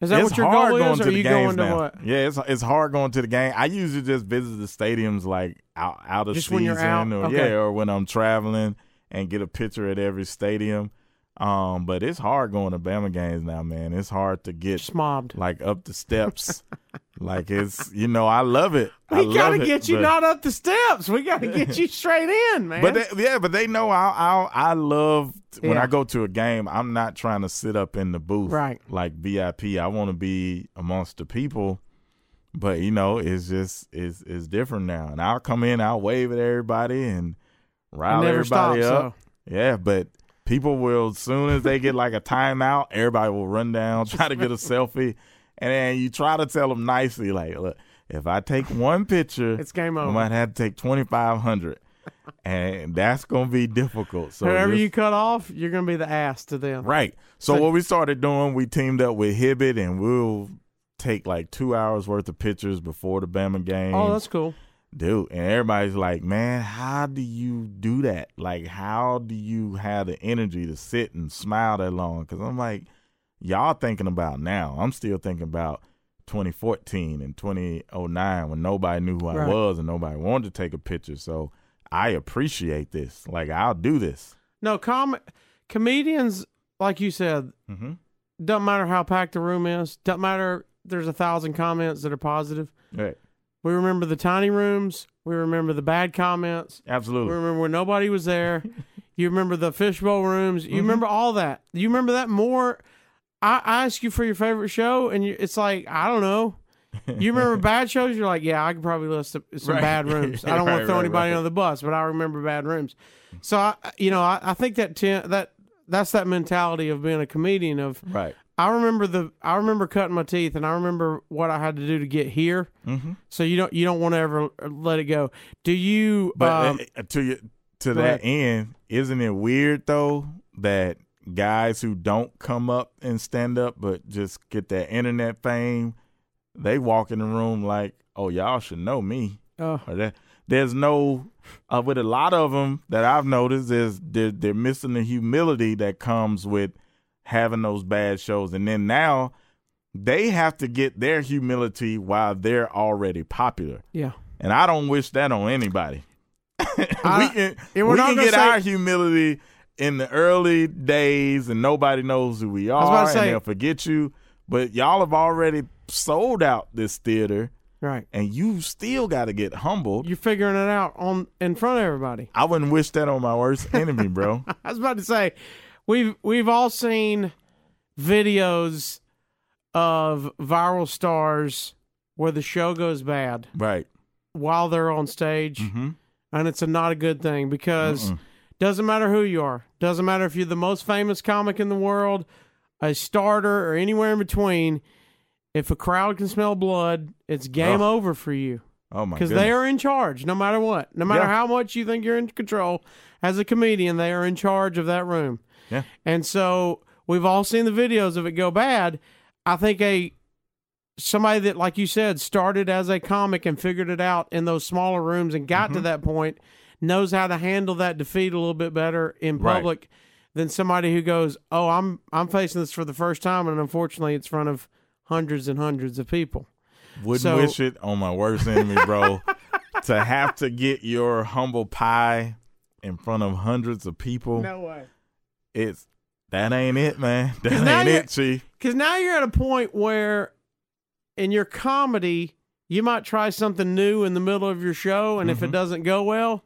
Is that it's what your hard goal going is, to or are the you games going to now. what? Yeah, it's it's hard going to the game. I usually just visit the stadiums like out out of Just season, out? or Okay. yeah, or when I'm traveling and get a picture at every stadium. Um, but it's hard going to Bama games now, man. It's hard to get Just mobbed. like up the steps. [laughs] like it's you know, I love it. I We gotta love it, get you but- not up the steps. We gotta get you straight in, [laughs] man. But they, yeah, but they know I I I love when Yeah. I go to a game. I'm not trying to sit up in the booth, Right. Like VIP. I want to be amongst the people. But you know, it's just it's it's different now. And I'll come in, I'll wave at everybody and rile everybody up. Yeah, but people will as soon as they get like a timeout, everybody will run down, [laughs] try to get a selfie, and then you try to tell them nicely, like, look, if I take one picture, It's game over. I might have to take twenty five hundred, and that's gonna be difficult. So Whoever you cut off, you're gonna be the ass to them. right. So, So- what we started doing, we teamed up with Hibbett, and we'll take like two hours worth of pictures before the Bama game Oh, that's cool. Dude and everybody's like man how do you do that like how do you have the energy to sit and smile that long because i'm like y'all thinking about now i'm still thinking about 2014 and 2009 when nobody knew who i was and nobody wanted to take a picture so i appreciate this like i'll do this No, com- comedians, like you said, mm-hmm. doesn't matter how packed the room is. Doesn't matter. There's a thousand comments that are positive. right We remember the tiny rooms. We remember the bad comments. Absolutely. We remember when nobody was there. [laughs] you remember the fishbowl rooms. You Mhm. remember all that. You remember that more. I, I ask you for your favorite show, and you, it's like I don't know. You remember [laughs] bad shows? You're like, yeah, I could probably list some, some Right. bad rooms. I [laughs] don't want to throw right, anybody right. under the bus, but I remember bad rooms. So I, you know, I, I think that ten, that that's that mentality of being a comedian. Of right I remember the I remember cutting my teeth, and I remember what I had to do to get here. mm-hmm. So you don't you don't want to ever let it go. Do you? But um, uh, to you, to that ahead. end, isn't it weird though that guys who don't come up and stand up but just get that internet fame, they walk in the room like, "Oh, y'all should know me." uh, Or that there's no uh, with a lot of them that I've noticed is they're, they're missing the humility that comes with having those bad shows, and then now they have to get their humility while they're already popular. yeah. And I don't wish that on anybody. [laughs] we I- can, yeah, we're we not can get say- our humility in the early days and nobody knows who we are say- and they'll forget you. But y'all have already sold out this theater Right. and you still got to get humbled. You're figuring it out on in front of everybody. I wouldn't wish that on my worst enemy, bro. [laughs] I was about to say, we've we've all seen videos of viral stars where the show goes bad right. while they're on stage, Mm-hmm. and it's a, not a good thing because doesn't matter who you are, doesn't matter if you're the most famous comic in the world, a starter, or anywhere in between. If a crowd can smell blood, it's game Ugh. over for you. Oh, my because they are in charge no matter what no matter Yeah. how much you think you're in control as a comedian they are in charge of that room Yeah. and so we've all seen the videos of it go bad i think a somebody that like you said started as a comic and figured it out in those smaller rooms and got Mm-hmm. to that point knows how to handle that defeat a little bit better in Right. public than somebody who goes oh i'm i'm facing this for the first time and unfortunately it's in front of hundreds and hundreds of people Wouldn't So- wish it on my worst enemy, bro. [laughs] to have to get your humble pie in front of hundreds of people. No way it's that ain't it, man. [laughs] That ain't it, Chief. Because now you're at a point where in your comedy, you might try something new in the middle of your show. And if it Mhm. doesn't go well,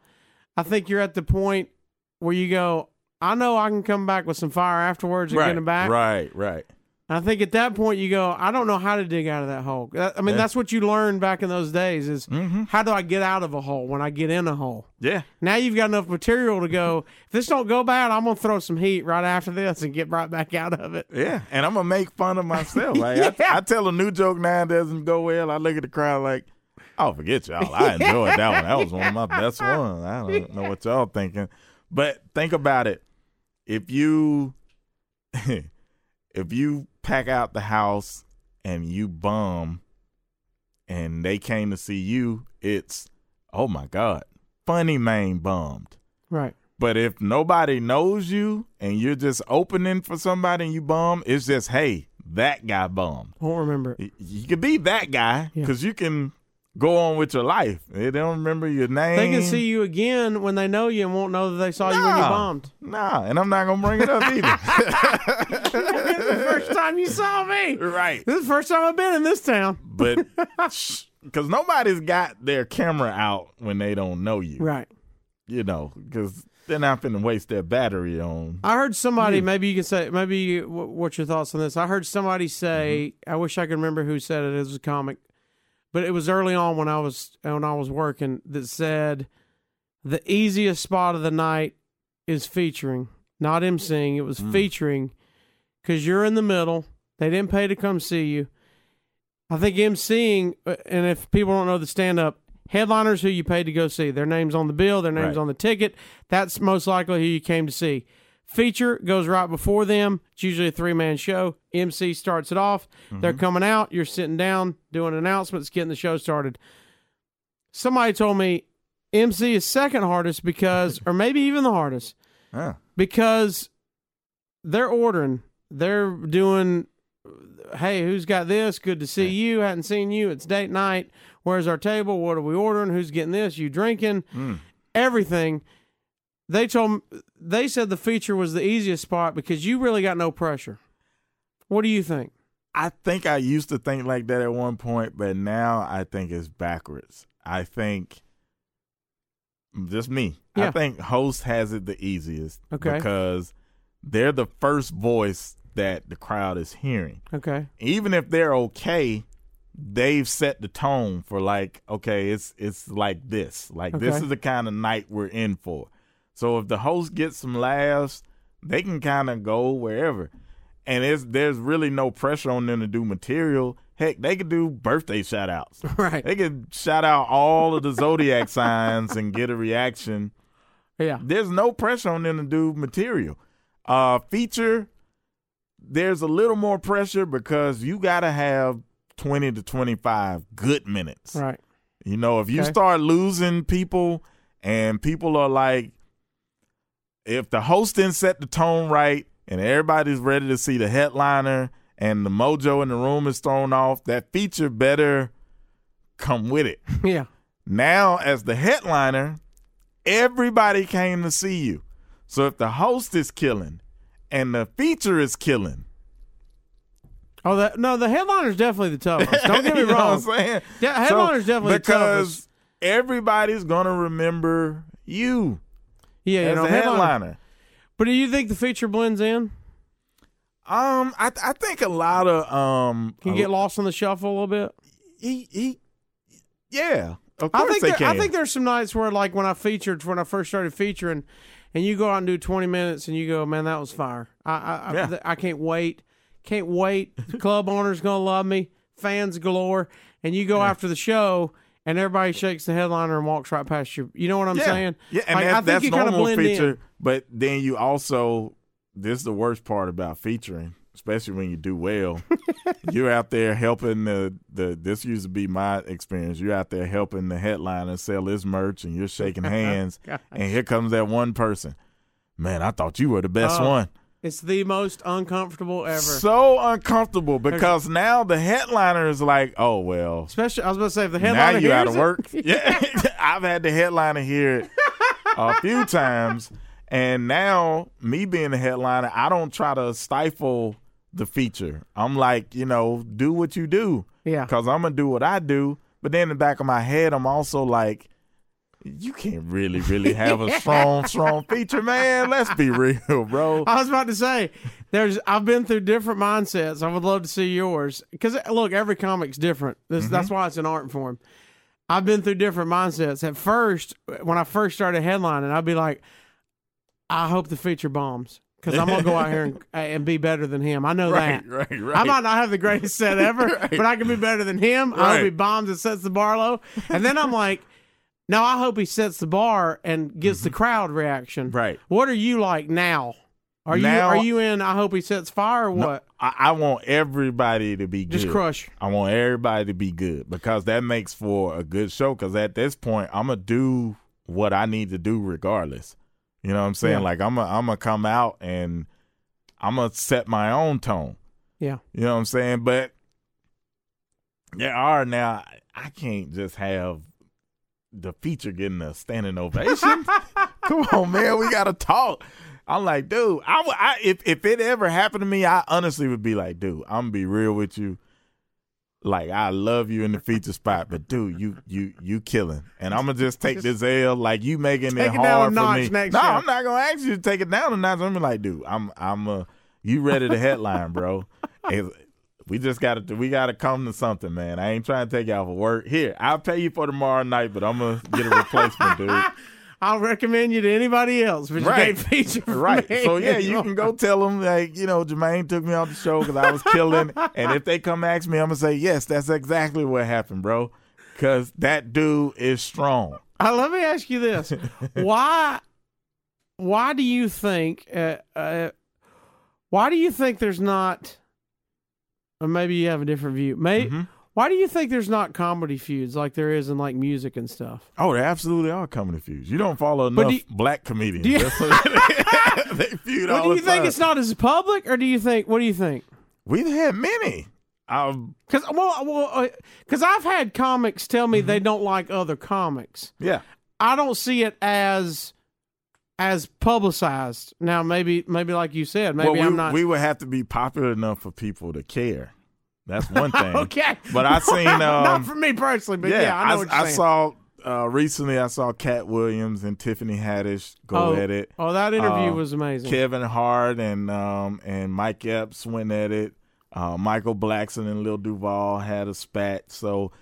I think you're at the point where you go, I know I can come back with some fire afterwards and Right, get them back. right, right. I think at that point you go, I don't know how to dig out of that hole. I mean, Yeah. that's what you learned back in those days is Mm-hmm. how do I get out of a hole when I get in a hole? Yeah, Now you've got enough material to go, [laughs] if this don't go bad, I'm going to throw some heat right after this and get right back out of it. yeah. And I'm gonna make fun of myself. [laughs] Like Yeah. I, I tell a new joke now doesn't go well. I look at the crowd like, I'll forget y'all. I [laughs] enjoyed that one. That was one of my best ones. I don't know what y'all thinking, but think about it. If you, if you pack out the house and you bum, and they came to see you, it's oh my god, funny man bummed. Right. But if nobody knows you and you're just opening for somebody and you bum, it's just hey, that guy bummed. Won't remember You could be that guy Yeah. because you can go on with your life. They don't remember your name. They can see you again when they know you and won't know that they saw you when you bombed. Nah, and I'm not gonna bring it up either. [laughs] this is the first time you saw me. right. This is the first time I've been in this town. But [laughs] because nobody's got their camera out when they don't know you, Right. you know, because they're not finna waste their battery on. I heard somebody. Hmm. Maybe you can say. Maybe what's your thoughts on this? I heard somebody say. Mm-hmm. I wish I could remember who said it. It was a comic, but it was early on when I was when I was working. That said, the easiest spot of the night is featuring, not emceeing. It was Hmm. featuring because you're in the middle. They didn't pay to come see you. I think emceeing, uh, and if people don't know the stand up, headliners who you paid to go see, their name's on the bill, their name's Right. on the ticket. That's most likely who you came to see. Feature goes right before them. It's usually a three man show. MC starts it off. They're mm-hmm. coming out. You're sitting down, doing announcements, getting the show started. Somebody told me MC is second hardest because, or maybe even the hardest, Huh. because they're ordering. They're doing, hey, who's got this? Good to see you. Hadn't seen you. It's date night. Where's our table? What are we ordering? Who's getting this? You drinking? Hmm. Everything. They told they said the feature was the easiest spot because you really got no pressure. What do you think? I think I used to think like that at one point, but now I think it's backwards. I think mm, just me. Yeah. I think host has it the easiest Okay. because they're the first voice that the crowd is hearing. Okay. Even if they're okay, they've set the tone for like, okay, it's it's like this. Like this is the kind of night we're in for. So if the host gets some laughs, they can kind of go wherever. And it's there's really no pressure on them to do material. Heck, they could do birthday shout outs. [laughs] Right. They could shout out all of the zodiac [laughs] signs and get a reaction. Yeah. There's no pressure on them to do material. Uh feature, there's a little more pressure because you gotta have twenty to twenty five good minutes. Right. You know, if you Okay. start losing people and people are like, if the host didn't set the tone right and everybody's ready to see the headliner and the mojo in the room is thrown off, that feature better come with it. [laughs] Yeah. Now, as the headliner, everybody came to see you. So if the host is killing and the feature is killing, Oh, that no. The headliner's definitely the toughest. Don't get [laughs] me wrong. I'm saying? Yeah, headliner's definitely the because toughest. everybody's gonna remember you Yeah, you as know, a headliner. headliner. But do you think the feature blends in? Um, I I think a lot of um, Can you get lost in the shuffle a little bit? he he, yeah, of I course think they there, can. I think there's some nights where like when I featured when I first started featuring, and you go out and do 20 minutes and you go, man, that was fire. I I, Yeah. I, I can't wait, can't wait. The club [laughs] owner's gonna love me, fans galore, and you go after the show. And everybody shakes the headliner and walks right past you. You know what I'm yeah. saying? Yeah, and Like, think that's normal feature. in. But then you also, this is the worst part about featuring, especially when you do well. [laughs] you're out there helping the the. This used to be my experience. You're out there helping the headliner sell his merch, and you're shaking [laughs] hands, oh, and here comes that one person. Man, I thought you were the best Oh, one. It's the most uncomfortable ever. So uncomfortable because now the headliner is like, oh well, Especially, I was about to say, if the now headliner you out of it- work. [laughs] Yeah, [laughs] I've had the headliner hear it a few times, and now me being the headliner, I don't try to stifle the feature. I'm like, you know, do what you do, Yeah. because I'm gonna do what I do. But then in the back of my head, I'm also like. You can't really, really [laughs] have a strong, strong feature, man. Let's be real, bro. I was about to say, there's. I've been through different mindsets. I would love to see yours because look, every comic's different. This, Mm-hmm. That's why it's an art form. I've been through different mindsets. At first, when I first started headlining, I'd be like, I hope the feature bombs because I'm gonna go out here and, [laughs] and be better than him. I know Right, that. right, right. I might not have the greatest set [laughs] ever, but I can be better than him. I hope Right. he bombs and sets the bar low. And then I'm like, now I hope he sets the bar and gets the crowd reaction. Mm-hmm. Right. What are you like now? Are you are you in? I hope he sets fire or what? I, I want everybody to be good. Just good. crush. I want everybody to be good because that makes for a good show. Because at this point, I'm gonna do what I need to do regardless. You know what I'm saying? Yeah. Like I'm gonna I'm gonna come out and I'm gonna set my own tone. Yeah. You know what I'm saying? But there are now. I can't just have the feature getting a standing ovation. [laughs] Come on, man, we gotta talk. I'm like, dude, I, would- I if if it ever happened to me, I honestly would be like, dude, I'm gonna be real with you. Like I love you in the feature spot, but dude, you you you killing, and I'm gonna just take this L. Like you making Take it it down a hard for me. no, show. I'm not gonna ask you to take it down a notch. I'm gonna be like, dude, I'm I'm uh, you ready to headline, bro? [laughs] We just gotta do, we gotta come to something, man. I ain't trying to take you off of work. Here, I'll pay you for tomorrow night, but I'm gonna get a replacement, dude. [laughs] I'll recommend you to anybody else, but you Right. can't feature [laughs] Right. me. So yeah, you can go tell them like you know Jermaine took me off the show because I was killing, [laughs] and if they come ask me, I'm gonna say yes, that's exactly what happened, bro. Because that dude is strong. Uh, let me ask you this: Why? Why do you think? Uh, uh, why do you think there's not? Or maybe you have a different view. May, Mhm. Why do you think there's not comedy feuds like there is in like music and stuff? Oh, they absolutely are coming feuds. You don't follow enough do you- black comomedians. do you- they feud Well, all do you think time. it's not as public, or do you think? What do you think? We've had many. Um, Because well, well, because I've had comics tell me Mm-hmm. they don't like other comics. yeah. I don't see it as as publicized. Now, maybe maybe like you said, maybe well, we, I'm not. we would have to be popular enough for people to care. That's one [laughs] thing. okay, But I seen [laughs] um, not for me personally, but yeah, I know what you're I saw uh, recently. I saw Katt Williams and Tiffany Haddish go oh, at it. Oh, that interview Uh, was amazing. Kevin Hart and um, and Mike Epps went at it. Uh, Michael Blackson and Lil Duval had a spat. So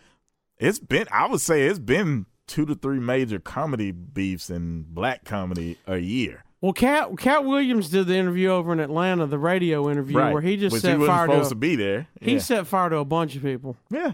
it's been, I would say, it's been two to three major comedy beefs in black comedy a year. well, Katt Katt Williams did the interview over in Atlanta, the radio interview where he just Which set he wasn't fire supposed A, to be there. he yeah. set fire to a bunch of people. yeah.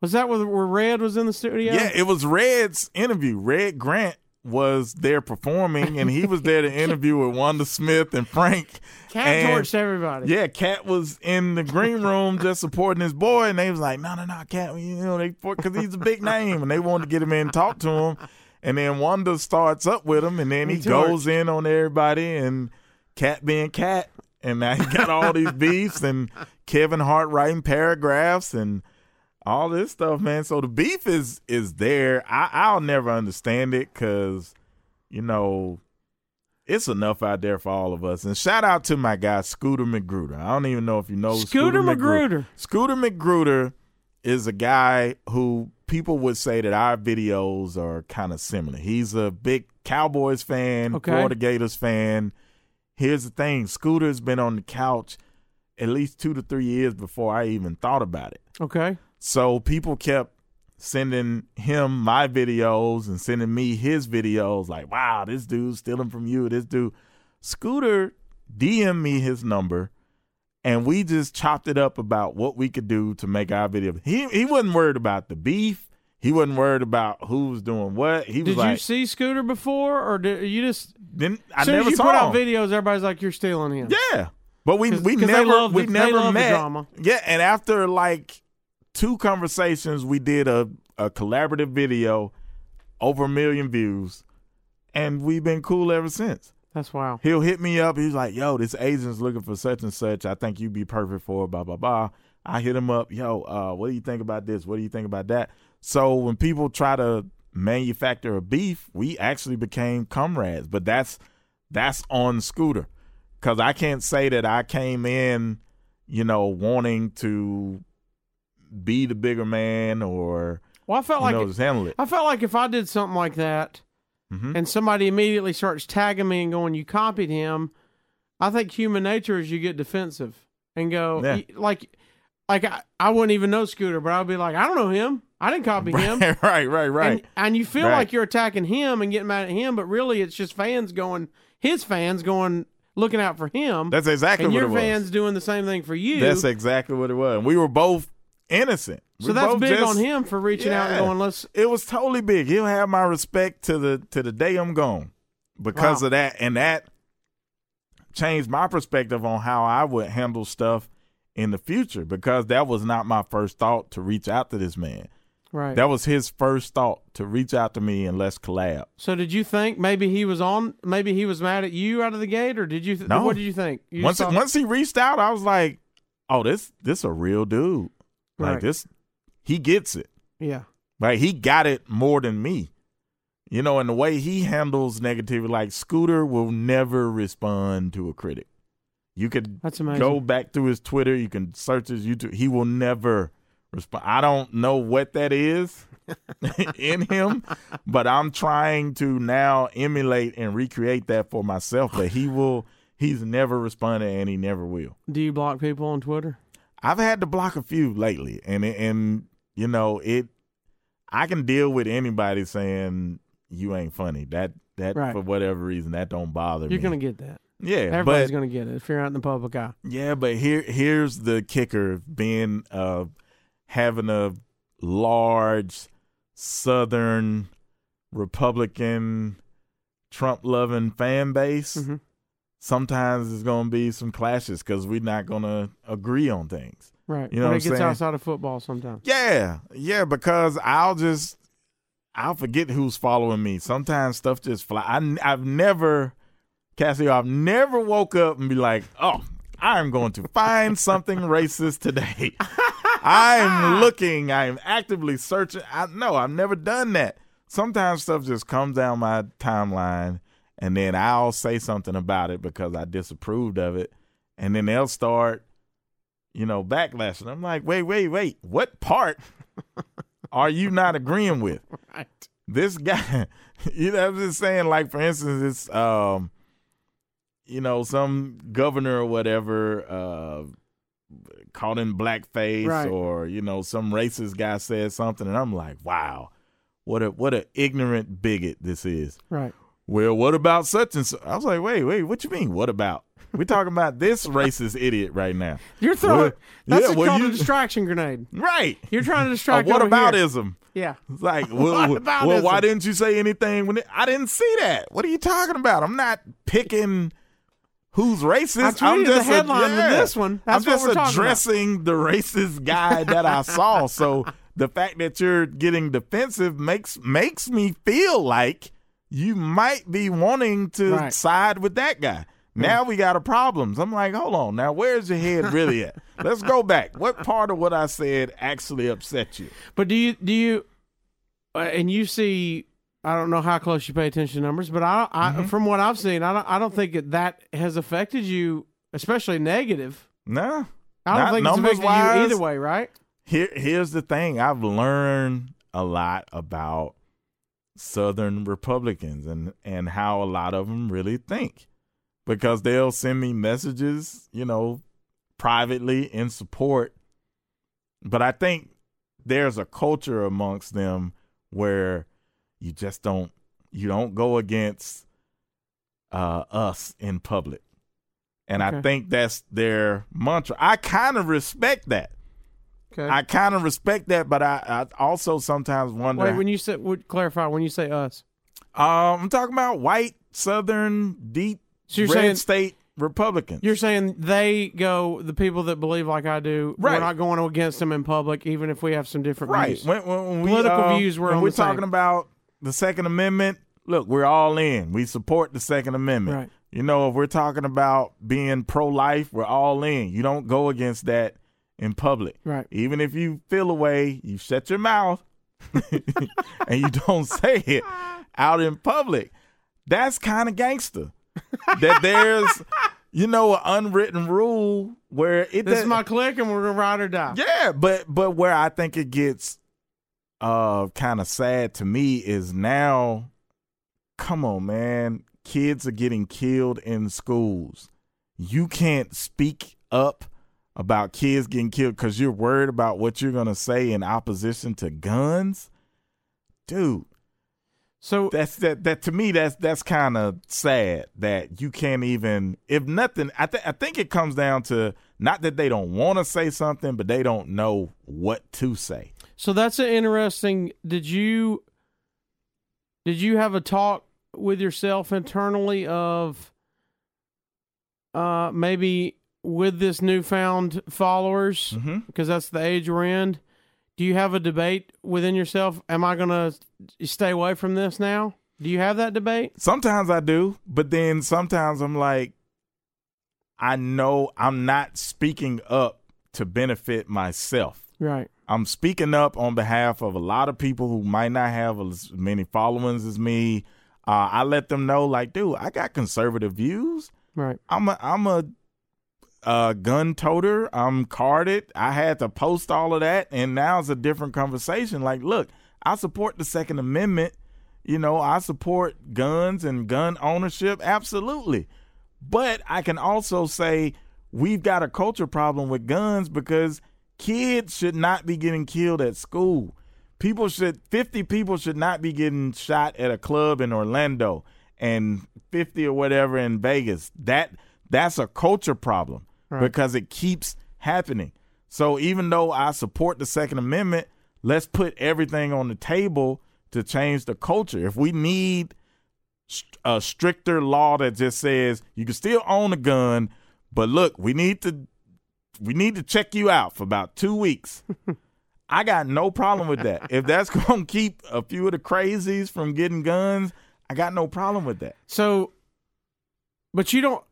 Was that where, where Red was in the studio? Yeah, it was Red's interview. Red Grant was there performing, and he was there to [laughs] interview with Wanda Smith and Frank. Katt and, torched everybody. Yeah, Katt was in the green [laughs] room just supporting his boy, and they was like, "No, no, no, Katt, you know, they because he's a big name, and they wanted to get him in and talk to him." And then Wanda starts up with him, and then he He goes in on everybody, and Katt being Cat, and now he got all these beefs, and Kevin Hart writing paragraphs, and all this stuff, man. So the beef is is there. I, I'll never understand it because, you know, it's enough out there for all of us. And shout out to my guy Scooter Magruder. I don't even know if you know Scooter Magruder. Scooter Magruder is a guy who people would say that our videos are kind of similar. He's a big Cowboys fan, Okay. Florida Gators fan. Here's the thing: Scooter's been on the couch at least two to three years before I even thought about it. Okay. So people kept sending him my videos and sending me his videos like, wow, this dude's stealing from you. This dude. Scooter DM me his number and we just chopped it up about what we could do to make our video. He he wasn't worried about the beef. He wasn't worried about who was doing what. He was Did you see Scooter before, or did you just? then I never as you saw put out videos, everybody's like, "You're stealing him." Yeah, but we 'Cause- we 'cause never we the- never met. drama. Yeah, and after like two conversations, we did a a collaborative video, over a million views, and we've been cool ever since. That's wow. He'll hit me up. He's like, "Yo, this agent's looking for such and such. I think you'd be perfect for it." Blah blah blah. I hit him up. Yo, uh, what do you think about this? What do you think about that? So when people try to manufacture a beef, we actually became comrades. But that's that's on Scooter, because I can't say that I came in, you know, wanting to be the bigger man or Well, I felt like know just handle it. I felt like if I did something like that, Mhm. and somebody immediately starts tagging me and going, "You copied him," I think human nature is you get defensive and go Yeah. like, like I, I wouldn't even know Scooter, but I'd be like, "I don't know him. I didn't copy [laughs] him." right, right, right. And, and you feel Right. like you're attacking him and getting mad at him, but really it's just fans going, his fans going, looking out for him. That's exactly and what your it was. fans doing the same thing for you. That's exactly what it was. And we were both innocent. so We that's big just- on him for reaching out and going, "Let's." It was totally big. He'll have my respect to the to the day I'm gone because Wow. of that, and that changed my perspective on how I would handle stuff in the future. Because that was not my first thought to reach out to this man. Right. That was his first thought to reach out to me and let's collab. So did you think maybe he was on? Maybe he was mad at you out of the gate, or did you? Th- No. What did you think? You once once he reached out, I was like, "Oh, this this a real dude. Like this, he gets it." yeah. Like he got it more than me. You know, and the way he handles negativity, like Scooter will never respond to a critic. You could That's amazing. go back to his Twitter, you can search his YouTube. He will never respond. I don't know what that is [laughs] in him, but I'm trying to now emulate and recreate that for myself. But he will he's never responded and he never will. Do you block people on Twitter? I've had to block a few lately, and and you know it. I can deal with anybody saying you ain't funny. That that Right. for whatever reason that don't bother You're me. gonna get that. yeah, Everybody's but gonna get it if you're out in the public eye. yeah, but here here's the kicker: being uh having a large Southern Republican Trump loving fan base. Mhm. Sometimes there's gonna be some clashes because we're not gonna agree on things. Right. You know it gets saying? outside of football sometimes. Yeah, yeah, because I'll just I'll forget who's following me. Sometimes stuff just fly. I, I've never, Casio, I've never woke up and be like, oh, I'm going to find something [laughs] racist today. I'm looking. I'm actively searching. I no, I've never done that. Sometimes stuff just comes down my timeline, and then I'll say something about it because I disapproved of it, and then they'll start you know, backlash. And I'm like, wait, wait, wait. What part [laughs] are you not agreeing with? [laughs] Right. This guy, [laughs] you know, I'm just saying, like, for instance, it's, um, you know, some governor or whatever, uh, caught in blackface Right. or, you know, some racist guy said something. And I'm like, wow, what a, what a ignorant bigot this is. Right. Well, what about such and such? I was like, wait, wait, what you mean? What about? We're talking about this racist idiot right now. You're throwing. Well, that's yeah, a well, you- a distraction grenade. Right. You're trying to Uh, distract. what here. aboutism? Yeah. It's like, [laughs] well, What well, well, why didn't you say anything when it, I didn't see that? What are you talking about? I'm not picking who's racist. I the just a- headline with yeah. this one. That's I'm what just we're talking about. addressing the racist guy that I saw. So [laughs] the fact that you're getting defensive makes makes me feel like you might be wanting to Right. side with that guy. Now we got a problem. I'm like, hold on. Now where's your head really at? Let's go back. What part of what I said actually upset you? But do you do you uh, and you see I don't know how close you pay attention to numbers, but I, I Mm-hmm. from what I've seen, I don't I don't think that, that has affected you, especially negative. No. I don't think it's affected you numbers-wise. either way, right? Here, here's the thing. I've learned a lot about Southern Republicans and and how a lot of them really think, because they'll send me messages, you know, privately in support. But I think there's a culture amongst them where you just don't you don't go against uh, us in public. And I think that's their mantra. I kind of respect that. Okay. I kind of respect that, but I, I also sometimes wonder. Wait, when you say would clarify when you say us, um, I'm talking about white, southern, deep, So you're red saying- state Republicans. you're saying they go the people that believe like I do. Right. We're not going against them in public, even if we have some different right. views. When, when, when we, Political uh, views were we're the same. talking about the Second Amendment. Look, we're all in. We support the Second Amendment. Right. You know, if we're talking about being pro-life, we're all in. You don't go against that in public. Right. Even if you feel a way, you shut your mouth [laughs] and you don't say it out in public. That's kind of gangster. that there's, you know, an unwritten rule where it This is my click, and we're gonna ride or die. yeah, but but where I think it gets uh kind of sad to me is now come on man, kids are getting killed in schools. You can't speak up about kids getting killed cuz you're worried about what you're going to say in opposition to guns? Dude, So that's that that to me that's that's kind of sad that you can't even if nothing I think I think it comes down to not that they don't want to say something but they don't know what to say. So that's an interesting. Did you did you have a talk with yourself internally of uh maybe with this newfound followers Mhm. because that's the age we're in? Do you have a debate within yourself? Am I going to stay away from this now? Do you have that debate? Sometimes I do, but then sometimes I'm like I know I'm not speaking up to benefit myself. Right. I'm speaking up on behalf of a lot of people who might not have as many followings as me. Uh, I let them know, like, dude, I got conservative views. Right. I'm a I'm a uh, gun toter. I'm carded. I had to post all of that, and now it's a different conversation. Like, look, I support the Second Amendment. You know, I support guns and gun ownership, absolutely. But I can also say we've got a culture problem with guns because kids should not be getting killed at school. People should 50 people should not be getting shot at a club in Orlando and 50 or whatever in Vegas. That that's a culture problem Right. because it keeps happening. So even though I support the second amendment, let's put everything on the table to change the culture. If we need a stricter law that just says you can still own a gun, but look, we need to we need to check you out for about two weeks. [laughs] I got no problem with that. If that's [laughs] gonna keep a few of the crazies from getting guns, I got no problem with that. So, but you don't.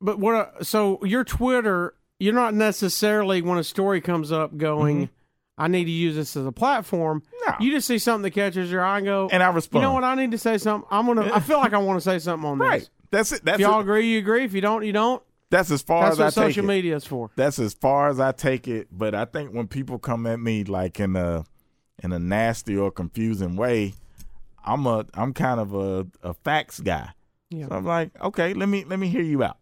But what? uh, So your Twitter, you're not necessarily when a story comes up going, "I need to use this as a platform." No. You just see something that catches your eye and go, And I respond. "You know what? I need to say something. I'm gonna. I feel like I want to say something on this. That's it. That's If y'all it. agree, you agree. If you don't, you don't. That's as far That's as I take social it. media is for. That's as far as I take it. But I think when people come at me like in a in a nasty or confusing way, I'm a I'm kind of a, a facts guy. Yeah. So I'm like, okay, let me let me hear you out.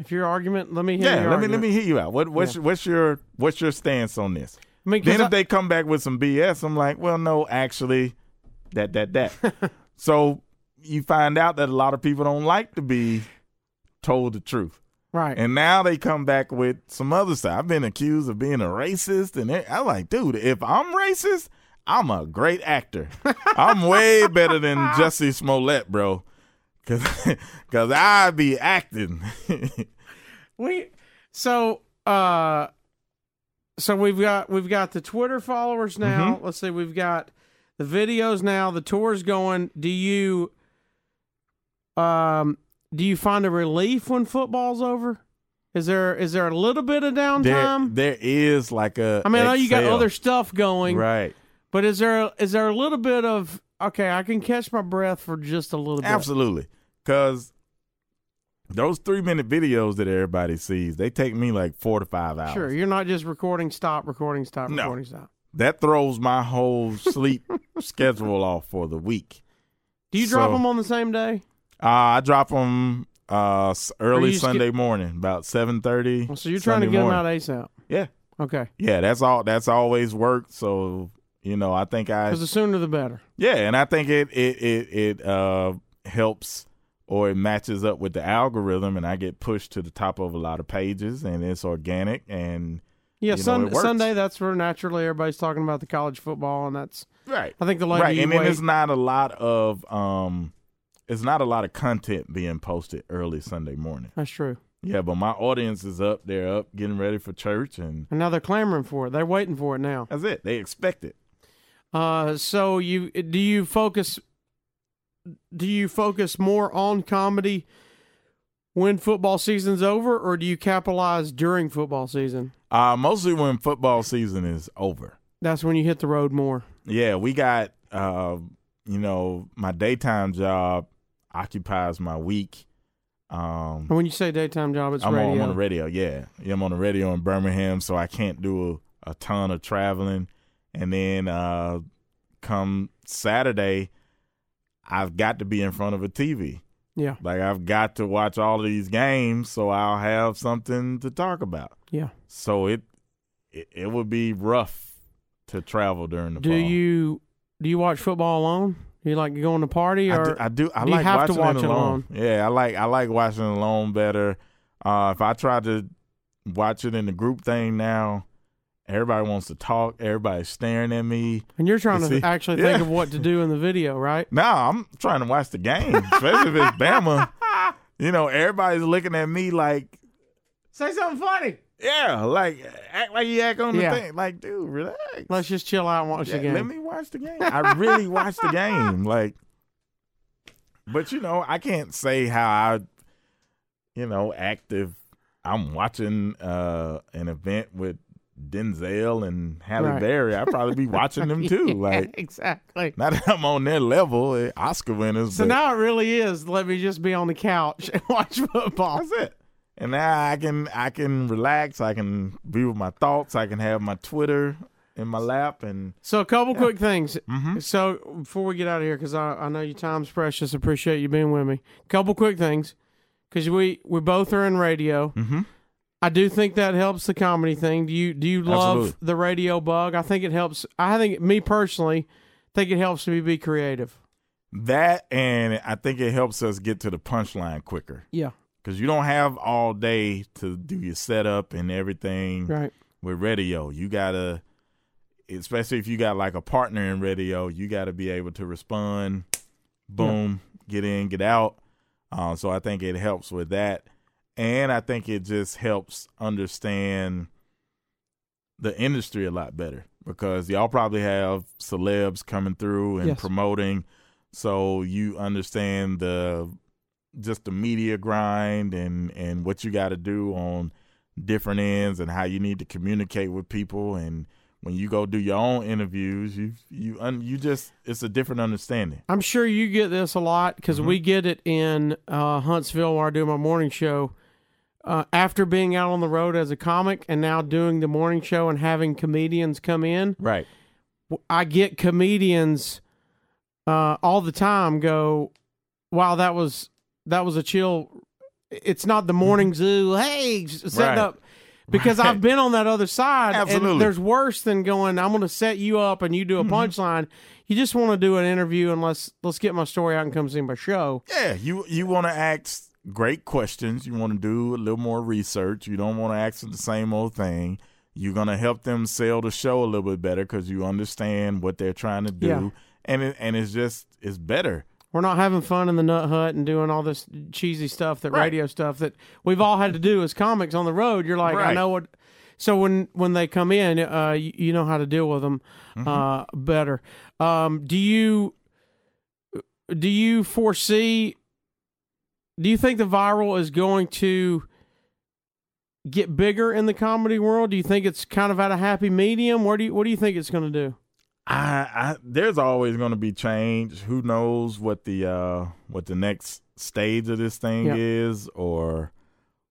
If your argument, let me hear. Yeah, let me let me hear you out. What what's what's your what's your stance on this? I mean, Then I- if they come back with some BS, I'm like, well, no, actually, that that that. [laughs] so you find out that a lot of people don't like to be told the truth. right. And now they come back with some other stuff. I've been accused of being a racist, and I'm like, dude, if I'm racist, I'm a great actor. [laughs] I'm way better than Jussie Smollett, bro. Cause, [laughs] cause I be acting. [laughs] We so uh so we've got we've got the Twitter followers now. Mm-hmm. Let's see, we've got the videos now, the tour's going. Do you um do you find a relief when football's over? Is there is there a little bit of there, downtime? there is like a. I mean, I know you got other stuff going, right? but is there is there a little bit of okay, I can catch my breath for just a little bit. Absolutely, because those three minute videos that everybody sees, they take me like four to five hours. Sure, you're not just recording stop, recording stop, No. recording stop. That throws my whole sleep [laughs] schedule off for the week. Do you drop them on the same day? Uh, I drop them uh, early Sunday morning, about seven thirty. So you're trying to get them out ASAP. Yeah, Okay. yeah. That's all. That's always worked. So you know, I think I Because the sooner the better. yeah, and I think it it it it uh helps or it matches up with the algorithm, and I get pushed to the top of a lot of pages, and it's organic and Yeah, You know, Sun- Sunday, that's where naturally everybody's talking about the college football, and that's, right, I think the later right, and then it's not a lot of um, it's not a lot of content being posted early Sunday morning. that's true. Yeah, but my audience is up. They're up, getting ready for church, and And now they're clamoring for it. They're waiting for it now. that's it. They expect it. Uh, so you do you focus do you focus more on comedy when football season's over, or do you capitalize during football season? Uh, mostly when football season is over. That's when you hit the road more. Yeah, we got uh, you know, my daytime job occupies my week. Um, when you say daytime job, it's I'm, on. I'm on the radio. Yeah, yeah, I'm on the radio in Birmingham, so I can't do a, a ton of traveling. And then uh, come Saturday, I've got to be in front of a TV. yeah, Like I've got to watch all of these games, so I'll have something to talk about. yeah. So it it, it would be rough to travel during the Do fall. you do you watch football alone? Do you like going to party, I or do. I, do, I do you like watching watch it it alone. Yeah, I like I like watching it alone better. Uh, if I try to watch it in the group thing now, everybody wants to talk. Everybody's staring at me. and you're trying You to actually [laughs] Yeah. think of what to do in the video, right? [laughs] Now I'm trying to watch the game, especially if it's Bama. [laughs] You know, everybody's looking at me like, Say something funny. yeah, like act like you act on the Yeah. thing. Like, dude, relax. Let's just chill out and watch Yeah, the game. Let me watch the game. I really watch the game. Like, but you know, I can't say how I, you know, active. I'm watching uh an event with Denzel and Halle Right. Berry, I'd probably be watching them [laughs] too. Yeah, Like, exactly. not that I'm on their level, eh, Oscar winners. So now it really is. Let me just be on the couch and [laughs] watch football. that's it. And now I can I can relax. I can be with my thoughts. I can have my Twitter in my lap, and So a couple quick things. Mm-hmm. So before we get out of here, because I, I know your time's precious, appreciate you being with me. Couple quick things, because we we both are in radio. Mhm. I do think that helps the comedy thing. Do you do you love Absolutely. the radio bug? I think it helps. I think me personally think it helps me be creative. that and I think it helps us get to the punchline quicker Yeah. because you don't have all day to do your setup and everything. Right. with radio. You gotta, especially if you got like a partner in radio, you gotta be able to respond. Boom, get in, get out. Uh, so I think it helps with that, and I think it just helps understand the industry a lot better because y'all probably have celebs coming through and Yes. promoting, so you understand the just the media grind and and what you got to do on different ends and how you need to communicate with people and when you go do your own interviews you you un, you just it's a different understanding I'm sure you get this a lot because Mm-hmm. we get it in uh, Huntsville where I do my morning show. Uh, after being out on the road as a comic and now doing the morning show and having comedians come in, right I get comedians uh, all the time go, "Wow, that was that was a chill." It's not the morning zoo. Hey, setting Mm-hmm. Right. up because Right. I've been on that other side. Absolutely. And there's worse than going. I'm going to set you up and you do a Mm-hmm. punchline. You just want to do an interview and let's let's get my story out and come see my show. yeah you you want to ask great questions you want to do a little more research you don't want to ask the same old thing you're going to help them sell the show a little bit better because you understand what they're trying to do Yeah. and it, and it's just it's better We're not having fun in the nut hut and doing all this cheesy stuff that Right. radio stuff that we've all had to do as comics on the road. You're like, I know what. So when when they come in, uh, you, you know how to deal with them Mm-hmm. uh, better. Um, do you do you foresee? Do you think the viral is going to get bigger in the comedy world? Do you think it's kind of at a happy medium? Where do you what do you think it's going to do? I, I there's always going to be change. Who knows what the uh what the next stage of this thing Yeah. is or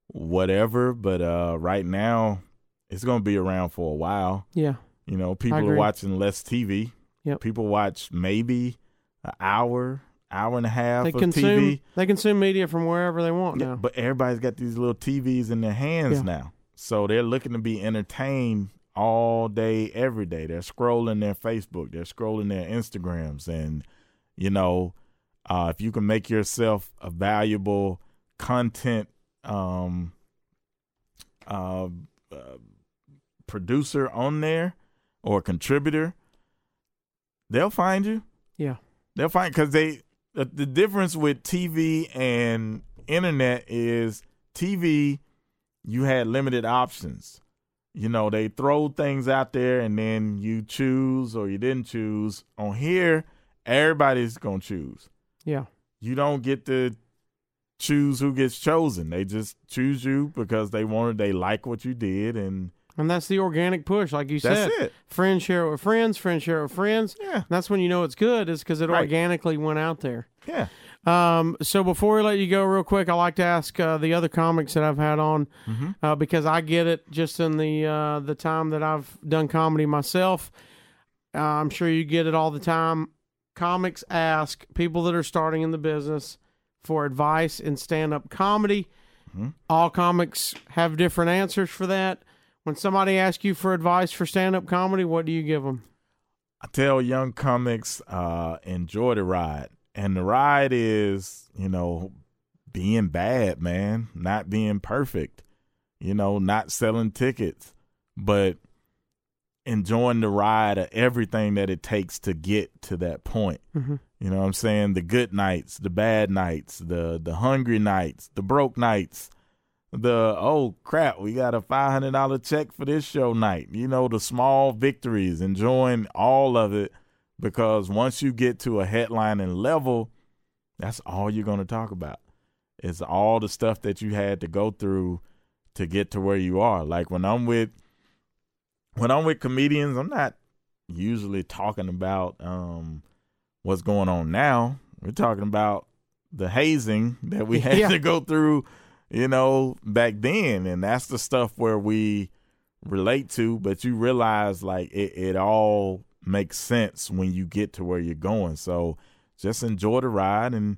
whatever, but uh right now it's going to be around for a while. Yeah, You know, people are watching less TV. Yep. People watch maybe an hour, hour and a half they of consume TV. they consume media from wherever they want Yeah, now. but everybody's got these little TVs in their hands Yeah. now. So they're looking to be entertained all day, every day. They're scrolling their Facebook, they're scrolling their Instagrams. And, you know, uh, if you can make yourself a valuable content um, uh, uh, producer on there or contributor, they'll find you. Yeah. They'll find because they the, the difference with TV and internet is TV you had limited options. You know, they throw things out there and then you choose or you didn't choose. On here, everybody's gonna choose. Yeah. You don't get to choose who gets chosen. They just choose you because they wanted they like what you did and And that's the organic push, like you that's said. it. Friends share it with friends, friends share it with friends. Yeah. That's when you know it's good, is because it Right. organically went out there. Yeah. Um, so before we let you go, real quick, I like to ask uh, the other comics that I've had on Mhm. uh, because I get it just in the uh, the time that I've done comedy myself. Uh, I'm sure you get it all the time. Comics ask people that are starting in the business for advice in stand up comedy. Mhm. All comics have different answers for that. When somebody asks you for advice for stand up comedy, what do you give them? I tell young comics, uh, enjoy the ride. And the ride is, you know, being bad, man, not being perfect, you know, not selling tickets, but enjoying the ride of everything that it takes to get to that point. Mhm. You know what I'm saying? The good nights, the bad nights, the the hungry nights, the broke nights, the oh crap, we got a five hundred dollar check for this show night. You know, the small victories, enjoying all of it because once you get to a headlining level, that's all you're gonna talk about. It's all the stuff that you had to go through to get to where you are. Like when I'm with when I'm with comedians, I'm not usually talking about um, what's going on now. We're talking about the hazing that we [laughs] had Yeah. to go through, you know, back then, and that's the stuff where we relate to. But you realize like it, it all makes sense when you get to where you're going. So just enjoy the ride and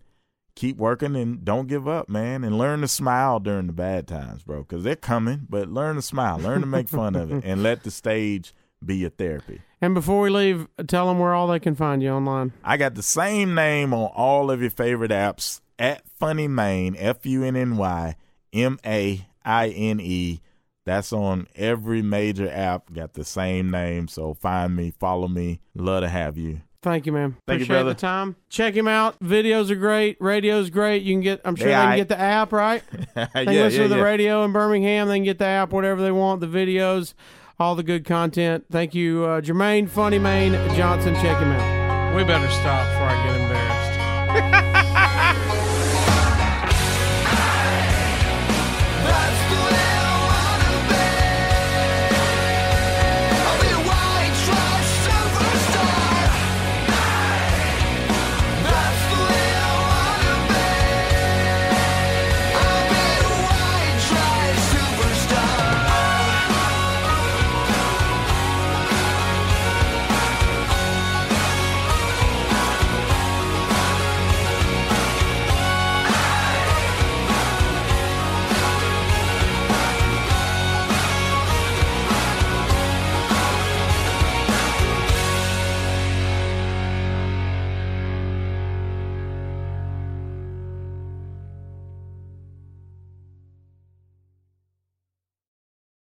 keep working and don't give up, man. And learn to smile during the bad times, bro, because they're coming. But learn to smile, learn to make fun of it, and let the stage be your therapy. And before we leave, tell them where all they can find you online. I got the same name on all of your favorite apps at Funny Maine, F U N N Y M A I N E. That's on every major app. Got the same name. So find me, follow me. Love to have you. Thank you, man. Thank you, Appreciate brother. the time. Check him out. Videos are great. Radio's great. You can get. I'm sure They they can aight. get the app right. yeah, [laughs] They yeah, listen to the yeah. radio in Birmingham. They can get the app, whatever they want. The videos, all the good content. Thank you, uh, Jermaine Funny Maine Johnson. Check him out. We better stop before I get him